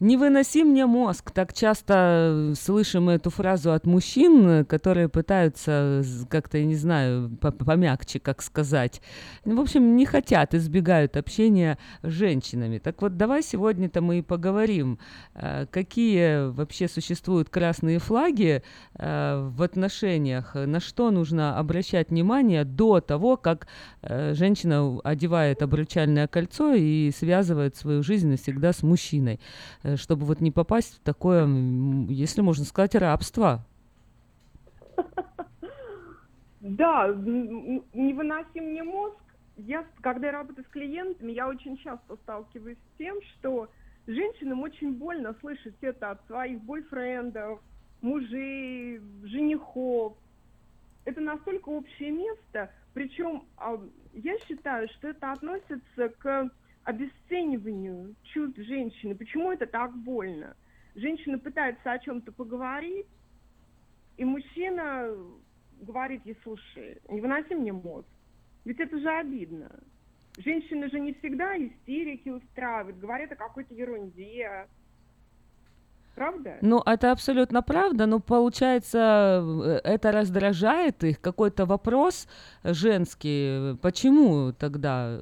Не выноси мне мозг. Так часто слышим эту фразу от мужчин, которые пытаются как-то, я не знаю, помягче, как сказать. В общем, не хотят, избегают общения с женщинами. Так вот, давай сегодня-то мы и поговорим, э, какие вообще существуют красные флаги э, в отношениях, на что нужно обращать внимание до того, как э, женщина одевает обручальное кольцо и связывает свою жизнь навсегда с мужчиной. Э, чтобы вот не попасть в такое, если можно сказать, рабство. Да, не выноси мне мозг. Я, когда я работаю с клиентами, я очень часто сталкиваюсь с тем, что женщинам очень больно слышать это от своих бойфрендов, мужей, женихов. Это настолько общее место, причем а, я считаю, что это относится к обесцениванию чувств женщины. Почему это так больно? Женщина пытается о чем-то поговорить, и мужчина говорит ей, слушай, не выноси мне мозг. Ведь это же обидно. Женщины же не всегда истерики устраивают, говорят о какой-то ерунде, правда? Ну, это абсолютно правда, но получается, э, это раздражает их, какой-то вопрос женский, почему тогда?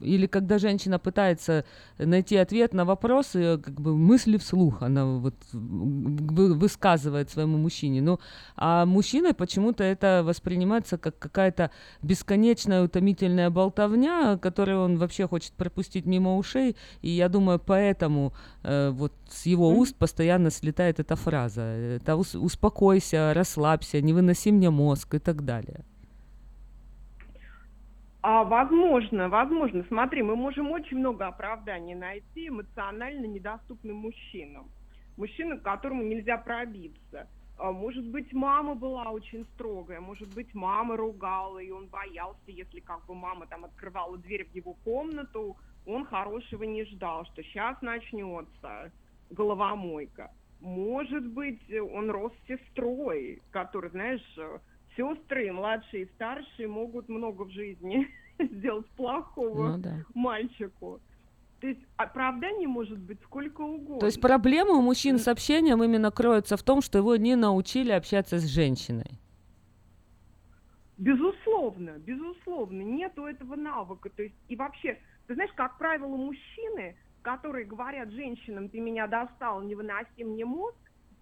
Или когда женщина пытается найти ответ на вопрос, как бы мысли вслух она вот высказывает своему мужчине. Ну, а мужчина почему-то это воспринимается как какая-то бесконечная утомительная болтовня, которую он вообще хочет пропустить мимо ушей, и я думаю, поэтому э, вот с его уст постоянно слетает эта фраза. Это успокойся, расслабься, не выноси мне мозг и так далее. А возможно, возможно. Смотри, мы можем очень много оправданий найти эмоционально недоступным мужчинам. Мужчинам, к которому нельзя пробиться. А, может быть, мама была очень строгая, может быть, мама ругала, и он боялся, если как бы мама там открывала дверь в его комнату, он хорошего не ждал, что сейчас начнется головомойка. Может быть, он рос сестрой, который, знаешь, сестры, младшие и старшие, могут много в жизни <laughs> сделать плохого ну, да. мальчику. То есть оправданий может быть сколько угодно. То есть проблема у мужчин с общением именно кроется в том, что его не научили общаться с женщиной. Безусловно, безусловно, нету этого навыка. То есть и вообще, ты знаешь, как правило, мужчины которые говорят женщинам, ты меня достал, не выноси мне мозг,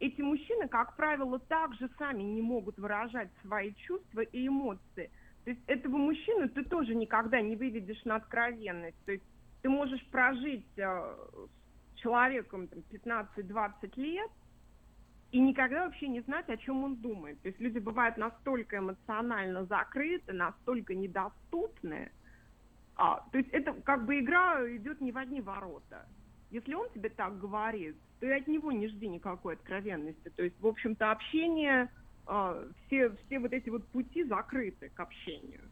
эти мужчины, как правило, также сами не могут выражать свои чувства и эмоции. То есть этого мужчину ты тоже никогда не выведешь на откровенность. То есть ты можешь прожить э, с человеком там, 15-20 лет и никогда вообще не знать, о чем он думает. То есть люди бывают настолько эмоционально закрыты, настолько недоступны, а, то есть это как бы игра идет не в одни ворота. Если он тебе так говорит, то и от него не жди никакой откровенности. То есть, в общем-то, общение, а, все, все вот эти вот пути закрыты к общению.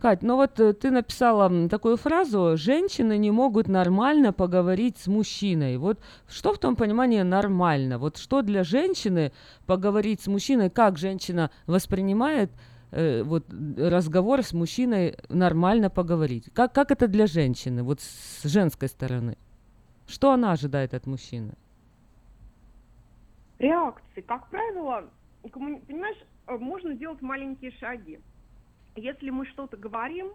Кать, ну вот э, ты написала такую фразу «женщины не могут нормально поговорить с мужчиной». Вот что в том понимании нормально? Вот что для женщины поговорить с мужчиной, как женщина воспринимает э, вот разговор с мужчиной нормально поговорить? Как, как это для женщины, вот с женской стороны? Что она ожидает от мужчины? Реакции. Как правило, понимаешь, э, можно делать маленькие шаги. Если мы что-то говорим,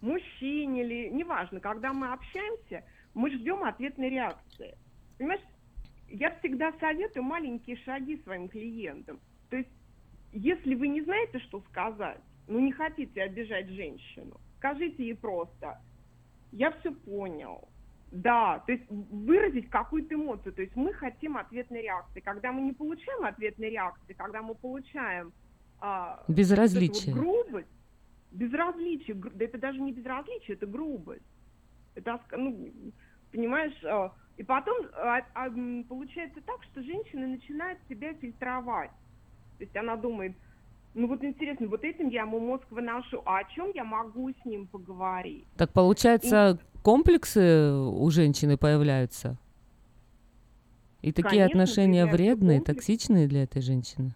мужчине или, неважно, когда мы общаемся, мы ждем ответной реакции. Понимаешь, я всегда советую маленькие шаги своим клиентам. То есть, если вы не знаете, что сказать, ну не хотите обижать женщину, скажите ей просто, я все понял. Да, то есть выразить какую-то эмоцию. То есть мы хотим ответной реакции. Когда мы не получаем ответной реакции, когда мы получаем а, Безразличие. вот грубость, безразличие, да это даже не безразличие, это грубость. Это, ну, понимаешь, а, и потом а, а, получается так, что женщина начинает себя фильтровать. То есть она думает, ну вот интересно, вот этим я ему мозг выношу, а о чем я могу с ним поговорить? Так получается, комплексы у женщины появляются? И такие Конечно, отношения вредные, комплексы. токсичные для этой женщины?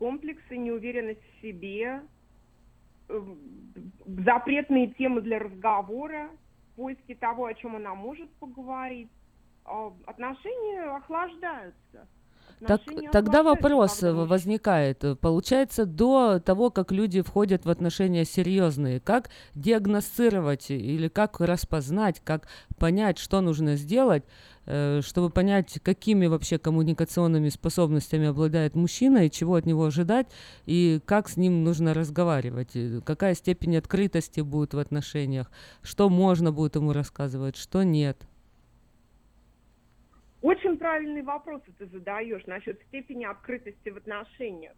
комплексы, неуверенность в себе, э, запретные темы для разговора, поиски того, о чем она может поговорить. А Отношения охлаждаются. Так, тогда вопрос э, возникает. Получается, до того, как люди входят в отношения серьезные, как диагностировать или как распознать, как понять, что нужно сделать, э, чтобы понять, какими вообще коммуникационными способностями обладает мужчина и чего от него ожидать, и как с ним нужно разговаривать, какая степень открытости будет в отношениях, что можно будет ему рассказывать, что нет. Очень правильные вопросы ты задаешь насчет степени открытости в отношениях.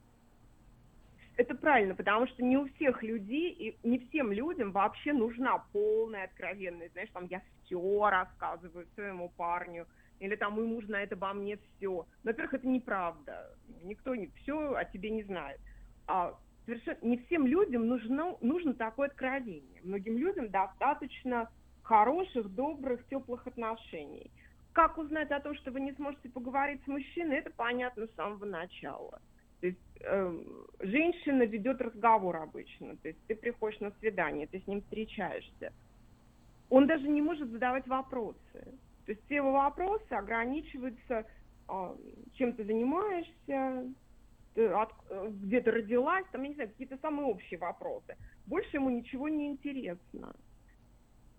Это правильно, потому что не у всех людей и не всем людям вообще нужна полная откровенность. Знаешь, там я все рассказываю своему парню, или там мой муж знает обо мне все. Во-первых, это неправда. Никто не все о тебе не знает. А совершенно не всем людям нужно, нужно такое откровение. Многим людям достаточно хороших, добрых, теплых отношений. Как узнать о том, что вы не сможете поговорить с мужчиной, это понятно с самого начала. То есть эм, женщина ведет разговор обычно. То есть ты приходишь на свидание, ты с ним встречаешься. Он даже не может задавать вопросы. То есть все его вопросы ограничиваются, а, чем ты занимаешься, ты от- э, где ты родилась, там, я не знаю, какие-то самые общие вопросы. Больше ему ничего не интересно.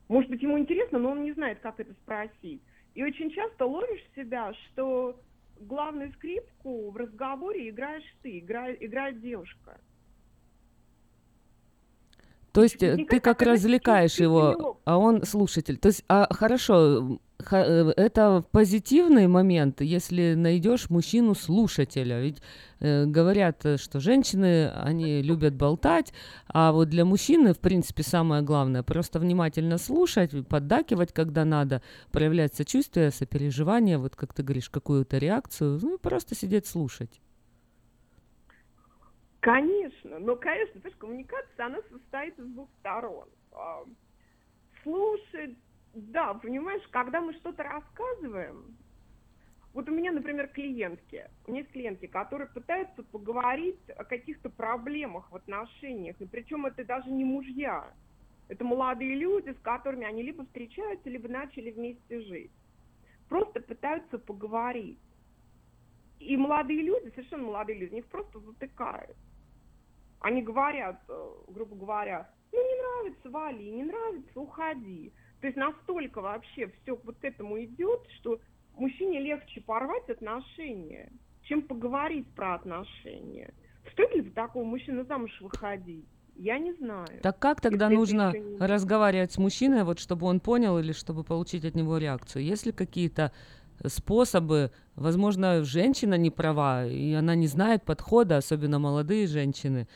Может быть, ему интересно, но он не знает, как это спросить. И очень часто ловишь себя, что главную скрипку в разговоре играешь ты, играет, играет девушка. То есть э, ты как развлекаешь его, а он слушатель. То есть, а хорошо, это позитивный момент, если найдешь мужчину-слушателя. Ведь э, говорят, э, что женщины, они любят болтать, а вот для мужчины, в принципе, самое главное, просто внимательно слушать, поддакивать, когда надо, проявлять сочувствие, сопереживание, вот как ты говоришь, какую-то реакцию, ну и просто сидеть слушать. Конечно, но, конечно, понимаешь, коммуникация, она состоит из двух сторон. Слушать, да, понимаешь, когда мы что-то рассказываем, вот у меня, например, клиентки, у меня есть клиентки, которые пытаются поговорить о каких-то проблемах в отношениях, и причем это даже не мужья, это молодые люди, с которыми они либо встречаются, либо начали вместе жить. Просто пытаются поговорить. И молодые люди, совершенно молодые люди, их просто затыкают. Они говорят, э, грубо говоря, ну не нравится, вали, не нравится, уходи. То есть настолько вообще все вот к этому идет, что мужчине легче порвать отношения, чем поговорить про отношения. Стоит ли за такого мужчину замуж выходить? Я не знаю. Так как тогда Если нужно не- разговаривать с мужчиной, вот чтобы он понял или чтобы получить от него реакцию? Есть ли какие-то способы, возможно, женщина не права, и она не знает подхода, особенно молодые женщины,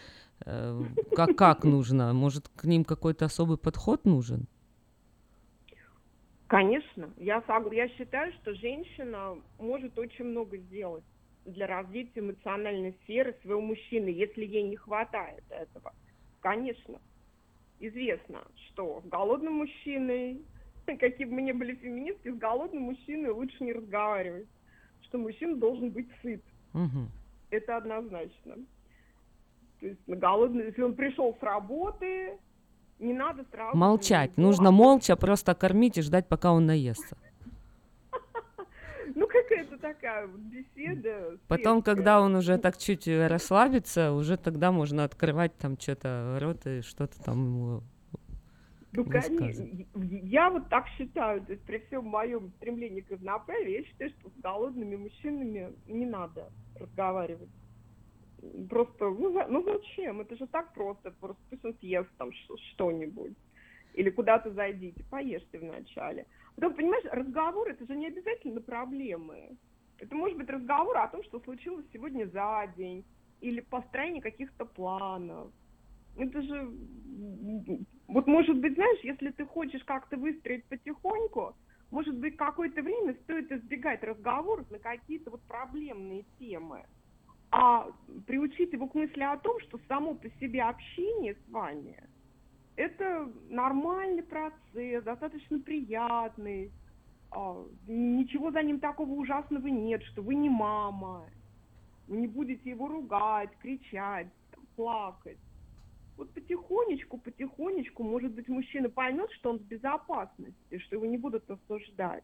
э, как, как нужно? Может, к ним какой-то особый подход нужен? Конечно, я, я считаю, что женщина может очень много сделать для развития эмоциональной сферы своего мужчины, если ей не хватает этого. Конечно. известно, что с голодным мужчиной, <laughs> какие бы мы ни были феминистки, с голодным мужчиной лучше не разговаривать. Что мужчина должен быть сыт. Мгм. Это однозначно. То есть на голодный, если он пришел с работы, не надо сразу... Молчать. Нужно молча просто кормить и ждать, пока он наестся. <laughs> Ну, какая-то такая беседа. Потом, когда он уже так чуть расслабится, уже тогда можно открывать там что-то рот и что-то там ему Ну, конечно, я вот так считаю, то есть при всем моем стремлении к равноправию, я считаю, что с голодными мужчинами не надо разговаривать. Просто, ну, за- ну зачем? Это же так просто, просто пусть он съест там что-нибудь. Или куда-то зайдите, поешьте вначале. Потом, понимаешь, разговор это же не обязательно проблемы. Это может быть разговор о том, что случилось сегодня за день, или построение каких-то планов. Это же, вот может быть, знаешь, если ты хочешь как-то выстроить потихоньку, может быть, какое-то время стоит избегать разговоров на какие-то вот проблемные темы, а приучить его к мысли о том, что само по себе общение с вами это нормальный процесс, достаточно приятный, а, ничего за ним такого ужасного нет, что вы не мама, вы не будете его ругать, кричать, плакать. Вот потихонечку, потихонечку, может быть, мужчина поймет, что он в безопасности, что его не будут осуждать.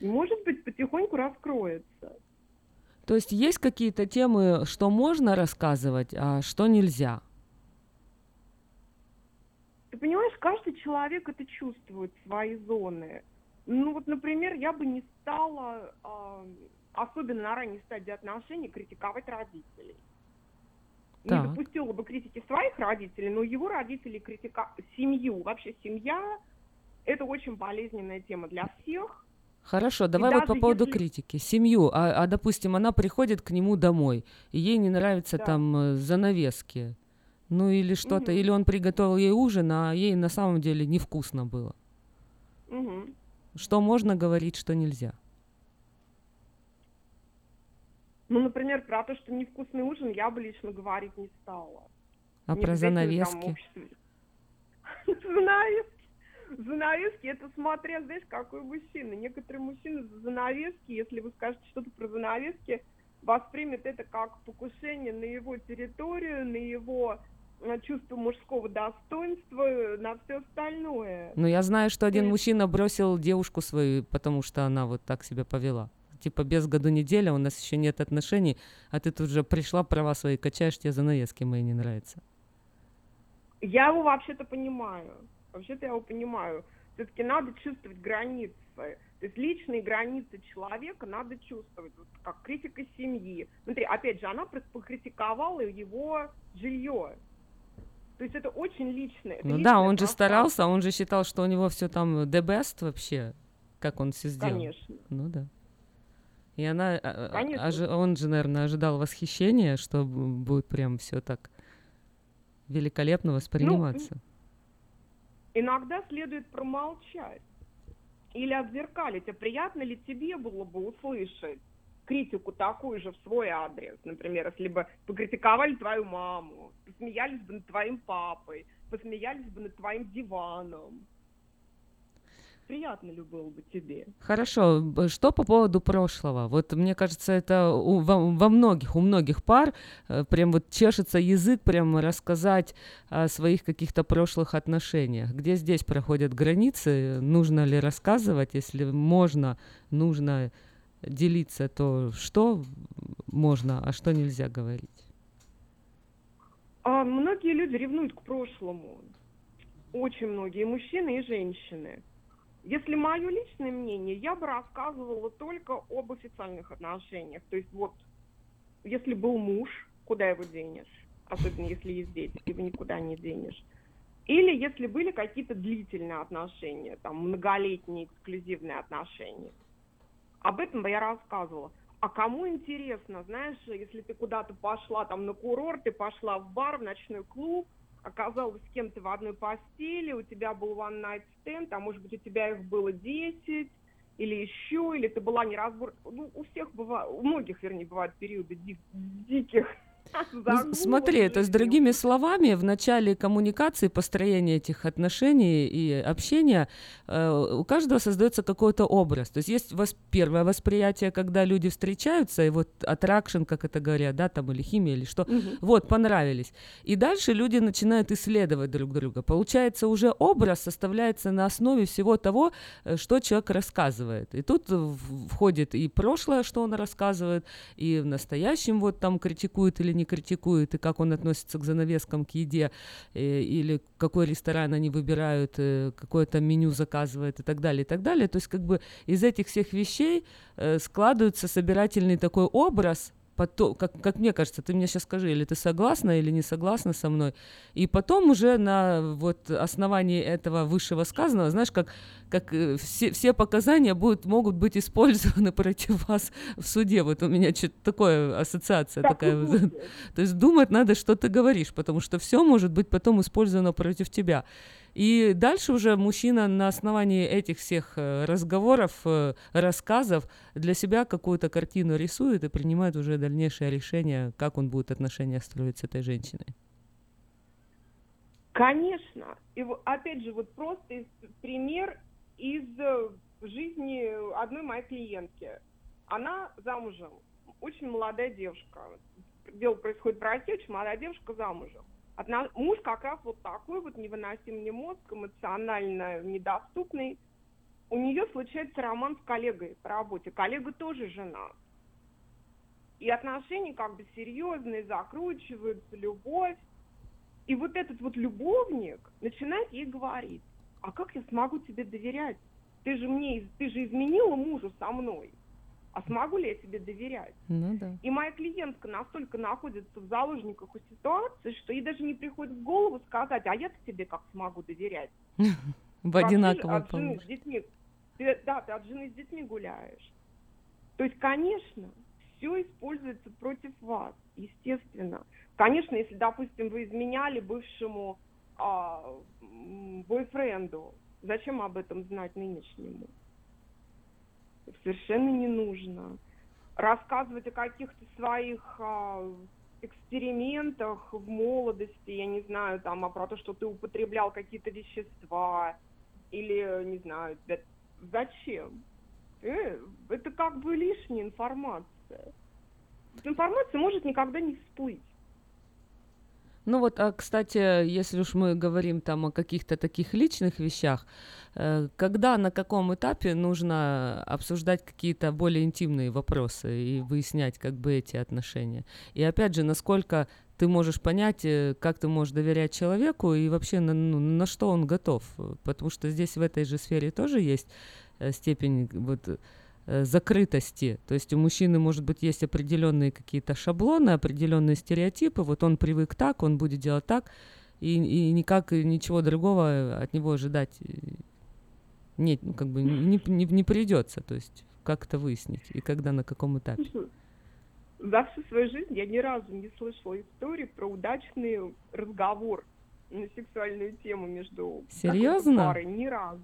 И, может быть, потихоньку раскроется. То есть есть какие-то темы, что можно рассказывать, а что нельзя? Ты понимаешь, каждый человек это чувствует, свои зоны. Ну вот, например, я бы не стала, а, особенно на ранней стадии отношений, критиковать родителей. Не Так. допустила бы критики своих родителей, но его родителей критика семью. Вообще семья это очень болезненная тема для всех. Хорошо, давай вот по поводу если- критики. Семью, а, а, допустим, она приходит к нему домой, и ей не нравятся Да. там э, занавески, ну или что-то, или он приготовил ей ужин, а ей на самом деле невкусно было. Мгм. Что можно говорить, что нельзя? Ну, например, про то, что невкусный ужин, я бы лично говорить не стала. А Не про занавески? общество- <laughs> Занавески. Это смотря, знаешь, какой мужчина. Некоторые мужчины за занавески, если вы скажете что-то про занавески, воспримет это как покушение на его территорию, на его э, чувство мужского достоинства, на все остальное. Ну, я знаю, что один мужчина бросил девушку свою, потому что она вот так себя повела. Типа без году неделя, у нас еще нет отношений, а ты тут же пришла, права свои качаешь, тебе занавески мои не нравятся. Я его вообще-то понимаю. Вообще-то я его понимаю. Все-таки надо чувствовать границы. То есть личные границы человека надо чувствовать, вот как критика семьи. Смотри, опять же, она покритиковала его жилье. То есть это очень личное. это Ну личное да, он же старался, он же считал, что у него все там the best вообще, как он все сделал. Конечно. Ну да. И она, а, а, Конечно. ожи- он же, наверное, ожидал восхищения, что будет прям все так великолепно восприниматься. Иногда следует промолчать или отзеркалить. А приятно ли тебе было бы услышать критику такую же в свой адрес? Например, если бы покритиковали твою маму, посмеялись бы над твоим папой, посмеялись бы над твоим диваном. Приятно ли было бы тебе? Хорошо, что по поводу прошлого? Вот мне кажется, это у- во, во многих, у многих пар э, прям вот чешется язык прям рассказать о своих каких-то прошлых отношениях. Где здесь проходят границы? Нужно ли рассказывать? Если можно, нужно делиться, то что можно, а что нельзя говорить? А, многие люди ревнуют к прошлому. Очень многие, мужчины, и женщины. Если мое личное мнение, я бы рассказывала только об официальных отношениях. То есть вот, если был муж, куда его денешь? Особенно если есть дети, его никуда не денешь. Или если были какие-то длительные отношения, там, многолетние эксклюзивные отношения. Об этом бы я рассказывала. А кому интересно, знаешь, если ты куда-то пошла там на курорт, ты пошла в бар, в ночной клуб, оказалась с кем-то в одной постели, у тебя был one night stand, а может быть у тебя их было 10 или еще, или ты была неразбор... Ну, у всех бывает, у многих, вернее, бывают периоды ди- диких Ну, смотри, то есть другими словами, в начале коммуникации, построения этих отношений и общения э, у каждого создается какой-то образ. То есть есть вос- первое восприятие, когда люди встречаются, и вот аттракшн, как это говорят, да, там или химия, или что, Мгм. вот, понравились. И дальше люди начинают исследовать друг друга. Получается, уже образ составляется на основе всего того, э, что человек рассказывает. И тут входит и прошлое, что он рассказывает, и в настоящем вот там критикует или не критикует, и как он относится к занавескам, к еде, э, или какой ресторан они выбирают, э, какое там меню заказывает и так далее, и так далее. То есть как бы из этих всех вещей э, складывается собирательный такой образ, потом, как, как мне кажется, ты мне сейчас скажи, или ты согласна или не согласна со мной, и потом уже на вот основании этого высшего сказанного, знаешь, как, как э, все, все показания будут, могут быть использованы <laughs> против вас в суде. Вот у меня что-то такое ассоциация Так такая. <laughs> То есть думать надо, что ты говоришь, потому что все может быть потом использовано против тебя. И дальше уже мужчина на основании этих всех э, разговоров, э, рассказов для себя какую-то картину рисует и принимает уже дальнейшее решение, как он будет отношения строить с этой женщиной. Конечно. И опять же, вот просто пример из э, жизни одной моей клиентки. Она замужем, очень молодая девушка. Дело происходит в России, очень молодая девушка замужем. Одна- муж как раз вот такой вот невыносимый мозг, эмоционально недоступный. У нее случается роман с коллегой по работе. Коллега тоже жена. И отношения как бы серьезные, закручиваются, любовь. И вот этот вот любовник начинает ей говорить, а как я смогу тебе доверять? Ты же мне, ты же изменила мужу со мной. А смогу ли я тебе доверять? Ну да. И моя клиентка настолько находится в заложниках у ситуации, что ей даже не приходит в голову сказать, а я-то тебе как смогу доверять? <laughs> В одинаковом ты- да, ты от жены с детьми гуляешь. То есть, конечно, все используется против вас, естественно. Конечно, если, допустим, вы изменяли бывшему а, бойфренду, зачем об этом знать нынешнему? Совершенно не нужно. Рассказывать о каких-то своих а, экспериментах в молодости, я не знаю, там, а про то, что ты употреблял какие-то вещества, или, не знаю, зачем? Э, это как бы лишняя информация. Информация может никогда не всплыть. Ну вот, а, кстати, если уж мы говорим там о каких-то таких личных вещах, э, когда, на каком этапе нужно обсуждать какие-то более интимные вопросы и выяснять как бы эти отношения? И опять же, насколько ты можешь понять, э, как ты можешь доверять человеку и вообще на, ну, на что он готов? Потому что здесь в этой же сфере тоже есть э, степень вот закрытости. То есть у мужчины, может быть, есть определенные какие-то шаблоны, определенные стереотипы. Вот он привык так, он будет делать так, и, и никак и ничего другого от него ожидать э, нет, ну, как бы не, не, не придется. То есть как это выяснить и когда, на каком этапе. За всю свою жизнь я ни разу не слышала истории про удачный разговор на сексуальную тему между Серьезно? парой. Ни разу.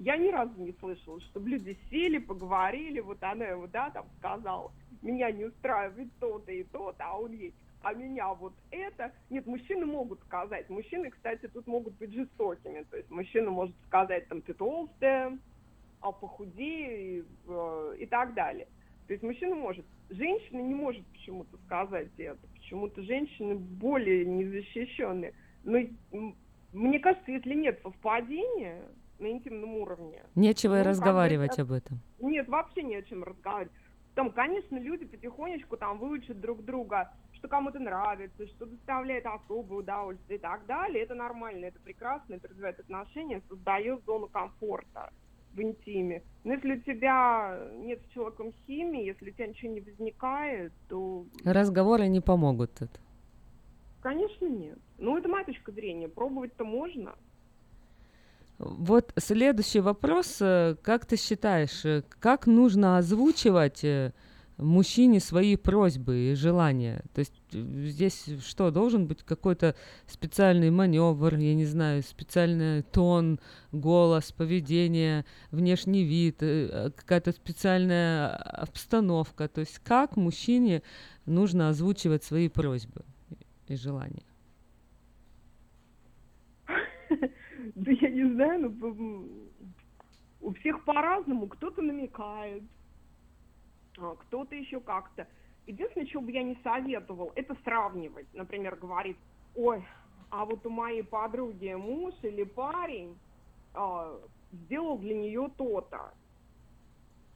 Я ни разу не слышала, чтобы люди сели, поговорили, вот она ему, да, там сказала, меня не устраивает то-то и то-то, а он ей, а меня вот это. Нет, мужчины могут сказать. Мужчины, кстати, тут могут быть жестокими. То есть мужчина может сказать, там, ты толстая, а похудей и, э, и так далее. То есть мужчина может. Женщина не может почему-то сказать это. Почему-то женщины более незащищенные. Но мне кажется, если нет совпадения на интимном уровне... Нечего и ну, разговаривать это- об этом. Нет, вообще не о чем разговаривать. Там, конечно, люди потихонечку там выучат друг друга, что кому-то нравится, что доставляет особое удовольствие и так далее. Это нормально, это прекрасно, это развивает отношения, создает зону комфорта в интиме. Но если у тебя нет с человеком химии, если у тебя ничего не возникает, то, Разговоры не помогут тут. конечно, нет. Ну, это моя точка зрения. Пробовать-то можно. Вот следующий вопрос. э, Как ты считаешь, э, как нужно озвучивать э, мужчине свои просьбы и желания? То есть здесь что, должен быть какой-то специальный маневр, я не знаю, специальный тон, голос, поведение, внешний вид, какая-то специальная обстановка? То есть как мужчине нужно озвучивать свои просьбы и желания? <laughs> Да я не знаю, ну, у всех по-разному. Кто-то намекает, а, кто-то еще как-то. Единственное, что бы я не советовал, это сравнивать. Например, говорит, ой, а вот у моей подруги муж или парень а, сделал для нее то-то.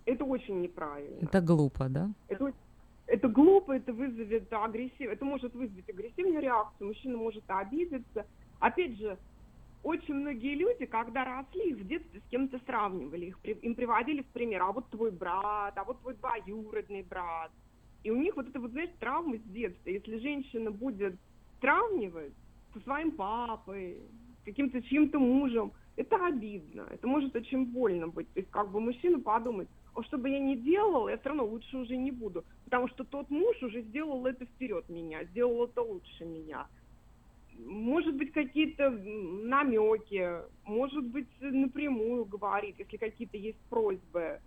Это очень неправильно. Это глупо, да? Это, это глупо, это вызовет агрессив, это может вызвать агрессивную реакцию, мужчина может обидеться. Опять же, очень многие люди, когда росли, их в детстве с кем-то сравнивали, их, им приводили в пример, а вот твой брат, а вот твой двоюродный брат. И у них вот это вот, знаешь, травма с детства. Если женщина будет сравнивать со своим папой, каким-то чьим-то мужем, это обидно, это может очень больно быть. То есть как бы мужчина подумает, а что бы я ни делал, я все равно лучше уже не буду. Потому что тот муж уже сделал это вперед меня, сделал это лучше меня. Может быть, какие-то намеки, может быть, напрямую говорит, если какие-то есть просьбы.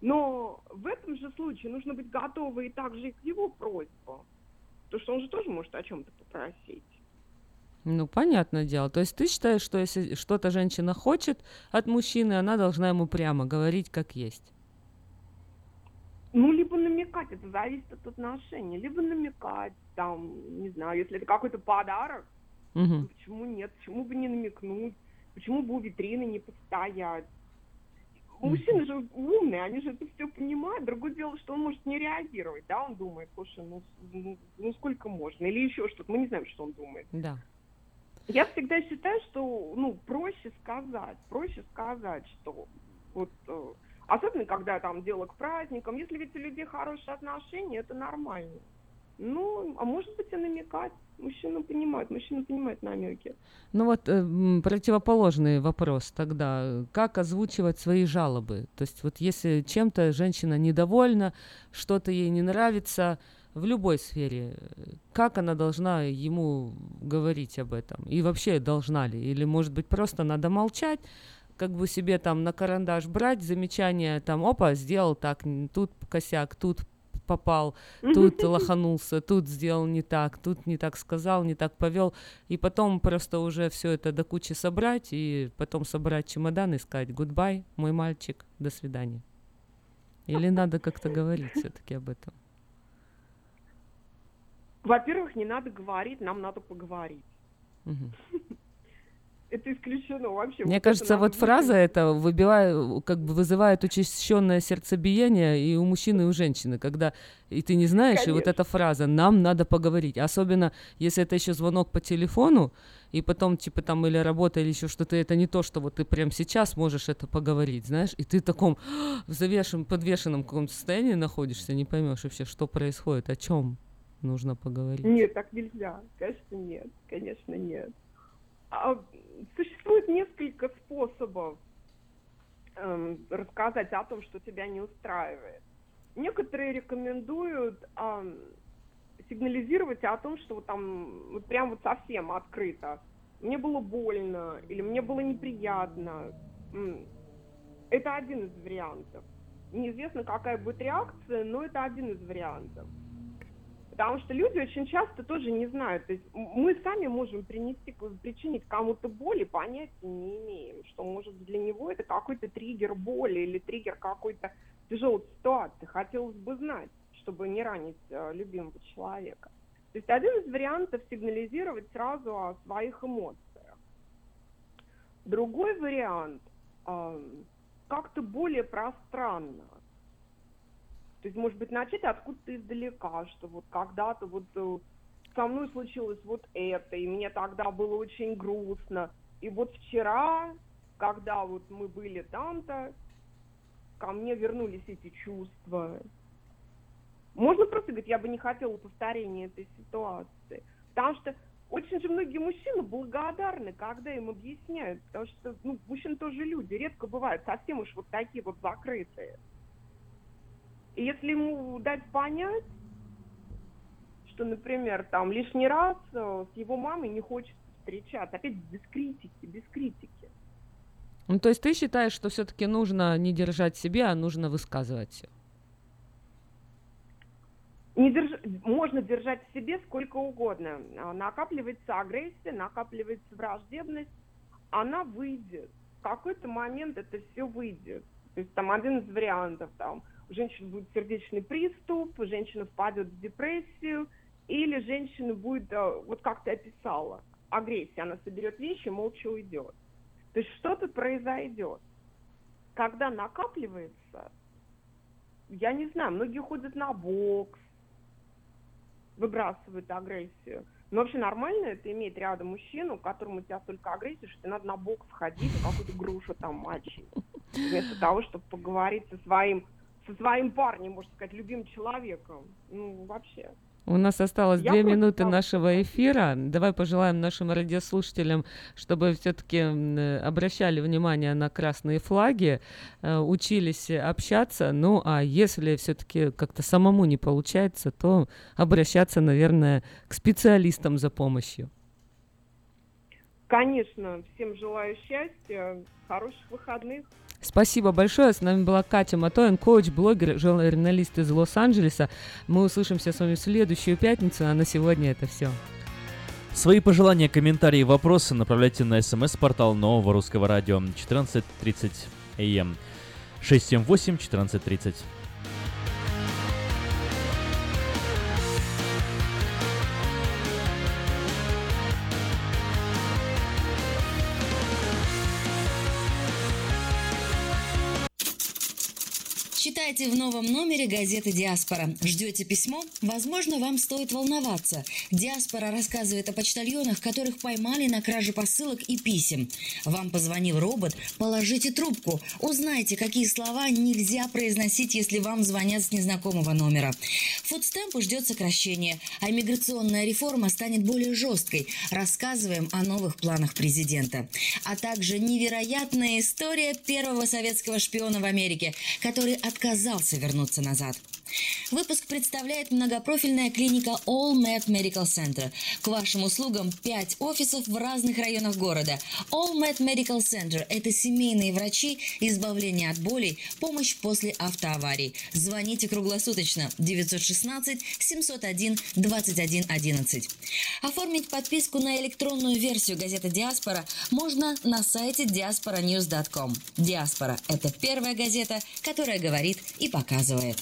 Но в этом же случае нужно быть готовы и также и к его просьбам. Потому что он же тоже может о чем-то попросить. Ну, понятное дело. То есть ты считаешь, что если что-то женщина хочет от мужчины, она должна ему прямо говорить, как есть? Ну, либо намекать, это зависит от отношений, либо намекать, там, не знаю, если это какой-то подарок, Ну, почему нет, почему бы не намекнуть, почему бы у витрины не постоять. Мужчины же умные, они же это все понимают. Другое дело, что он может не реагировать, да, он думает, слушай, ну, ну, ну сколько можно, или еще что-то, мы не знаем, что он думает. Да. Я всегда считаю, что ну, проще сказать, проще сказать, что вот э, особенно когда там дело к праздникам, если ведь у людей хорошие отношения, это нормально. Ну, а может быть и намекать. Мужчина понимает, мужчина понимает намеки. Ну вот э, противоположный вопрос тогда. Как озвучивать свои жалобы? То есть вот если чем-то женщина недовольна, что-то ей не нравится в любой сфере, как она должна ему говорить об этом? И вообще должна ли? Или может быть просто надо молчать, как бы себе там на карандаш брать замечания, там, опа, сделал так, тут косяк, тут попал, тут лоханулся, тут сделал не так, тут не так сказал, не так повел, и потом просто уже все это до кучи собрать, и потом собрать чемодан и сказать «Goodbye, мой мальчик, до свидания». Или надо как-то говорить все-таки об этом? Во-первых, не надо говорить, нам надо поговорить. Мгм. Это исключено вообще. Мне Вот кажется, вот фраза эта выбивает, как бы вызывает учащенное сердцебиение и у мужчины, и у женщины, когда и ты не знаешь, и вот Конечно. эта фраза «нам надо поговорить», особенно если это еще звонок по телефону, и потом, типа, там, или работа, или еще что-то, это не то, что вот ты прямо сейчас можешь это поговорить, знаешь, и ты в таком <gasps> в завешенном, подвешенном каком-то состоянии находишься, не поймешь вообще, что происходит, о чем нужно поговорить. Нет, так нельзя. Конечно, нет. Конечно, нет. А, существует несколько способов эм, рассказать о том, что тебя не устраивает. Некоторые рекомендуют ам, сигнализировать о том, что вот там вот прям вот совсем открыто. Мне было больно или мне было неприятно. Это один из вариантов. Неизвестно, какая будет реакция, но это один из вариантов. Потому что люди очень часто тоже не знают. То есть мы сами можем принести, причинить кому-то боль и понятия не имеем, что может для него это какой-то триггер боли или триггер какой-то тяжелой ситуации. Хотелось бы знать, чтобы не ранить э, любимого человека. То есть один из вариантов сигнализировать сразу о своих эмоциях. Другой вариант как-то более пространно. То есть, может быть, начать откуда-то издалека, что вот когда-то вот э, со мной случилось вот это, и мне тогда было очень грустно. И вот вчера, когда вот мы были там-то, ко мне вернулись эти чувства. Можно просто говорить, я бы не хотела повторения этой ситуации. Потому что очень же многие мужчины благодарны, когда им объясняют, потому что ну, мужчины тоже люди, редко бывают совсем уж вот такие вот закрытые. И если ему дать понять, что, например, там лишний раз э, с его мамой не хочет встречаться, опять без критики, без критики. Ну, то есть ты считаешь, что все-таки нужно не держать себе, а нужно высказывать все. не держ... можно держать в себе сколько угодно. А, накапливается агрессия, накапливается враждебность, она выйдет. В какой-то момент это все выйдет. То есть там один из вариантов, там, у женщины будет сердечный приступ, женщина впадет в депрессию, или женщина будет, а, вот как ты описала, агрессия, она соберет вещи, молча уйдет. То есть что-то произойдет. Когда накапливается, я не знаю, многие ходят на бокс, выбрасывают агрессию. Но вообще нормально это иметь рядом мужчину, которому у тебя столько агрессии, что тебе надо на бокс ходить, какую-то грушу там мочить. Вместо того, чтобы поговорить со своим, со своим парнем, можно сказать, любимым человеком. Ну, вообще. У нас осталось Я две минуты нашего эфира. Давай пожелаем нашим радиослушателям, чтобы все-таки обращали внимание на красные флаги, э, учились общаться. Ну, а если все-таки как-то самому не получается, то обращаться, наверное, к специалистам за помощью. Конечно, всем желаю счастья, хороших выходных. Спасибо большое. С нами была Катя Матоин, коуч, блогер, журналист из Лос-Анджелеса. Мы услышимся с вами в следующую пятницу, а на сегодня это все. Свои пожелания, комментарии и вопросы направляйте на смс-портал нового русского радио 14.30 АМ. 678-1430. Читайте в новом номере газеты «Диаспора». Ждете письмо? Возможно, вам стоит волноваться. «Диаспора» рассказывает о почтальонах, которых поймали на краже посылок и писем. Вам позвонил робот? Положите трубку. Узнайте, какие слова нельзя произносить, если вам звонят с незнакомого номера. Фудстемпу ждет сокращение, а миграционная реформа станет более жесткой. Рассказываем о новых планах президента. А также невероятная история первого советского шпиона в Америке, который отказался вернуться назад. Выпуск представляет многопрофильная клиника All Med Medical Center. К вашим услугам 5 офисов в разных районах города. All Med Medical Center – это семейные врачи, избавление от болей, помощь после автоаварий. Звоните круглосуточно 916 701 21 11. Оформить подписку на электронную версию газеты «Диаспора» можно на сайте diasporanews.com. «Диаспора» – это первая газета, которая говорит и показывает.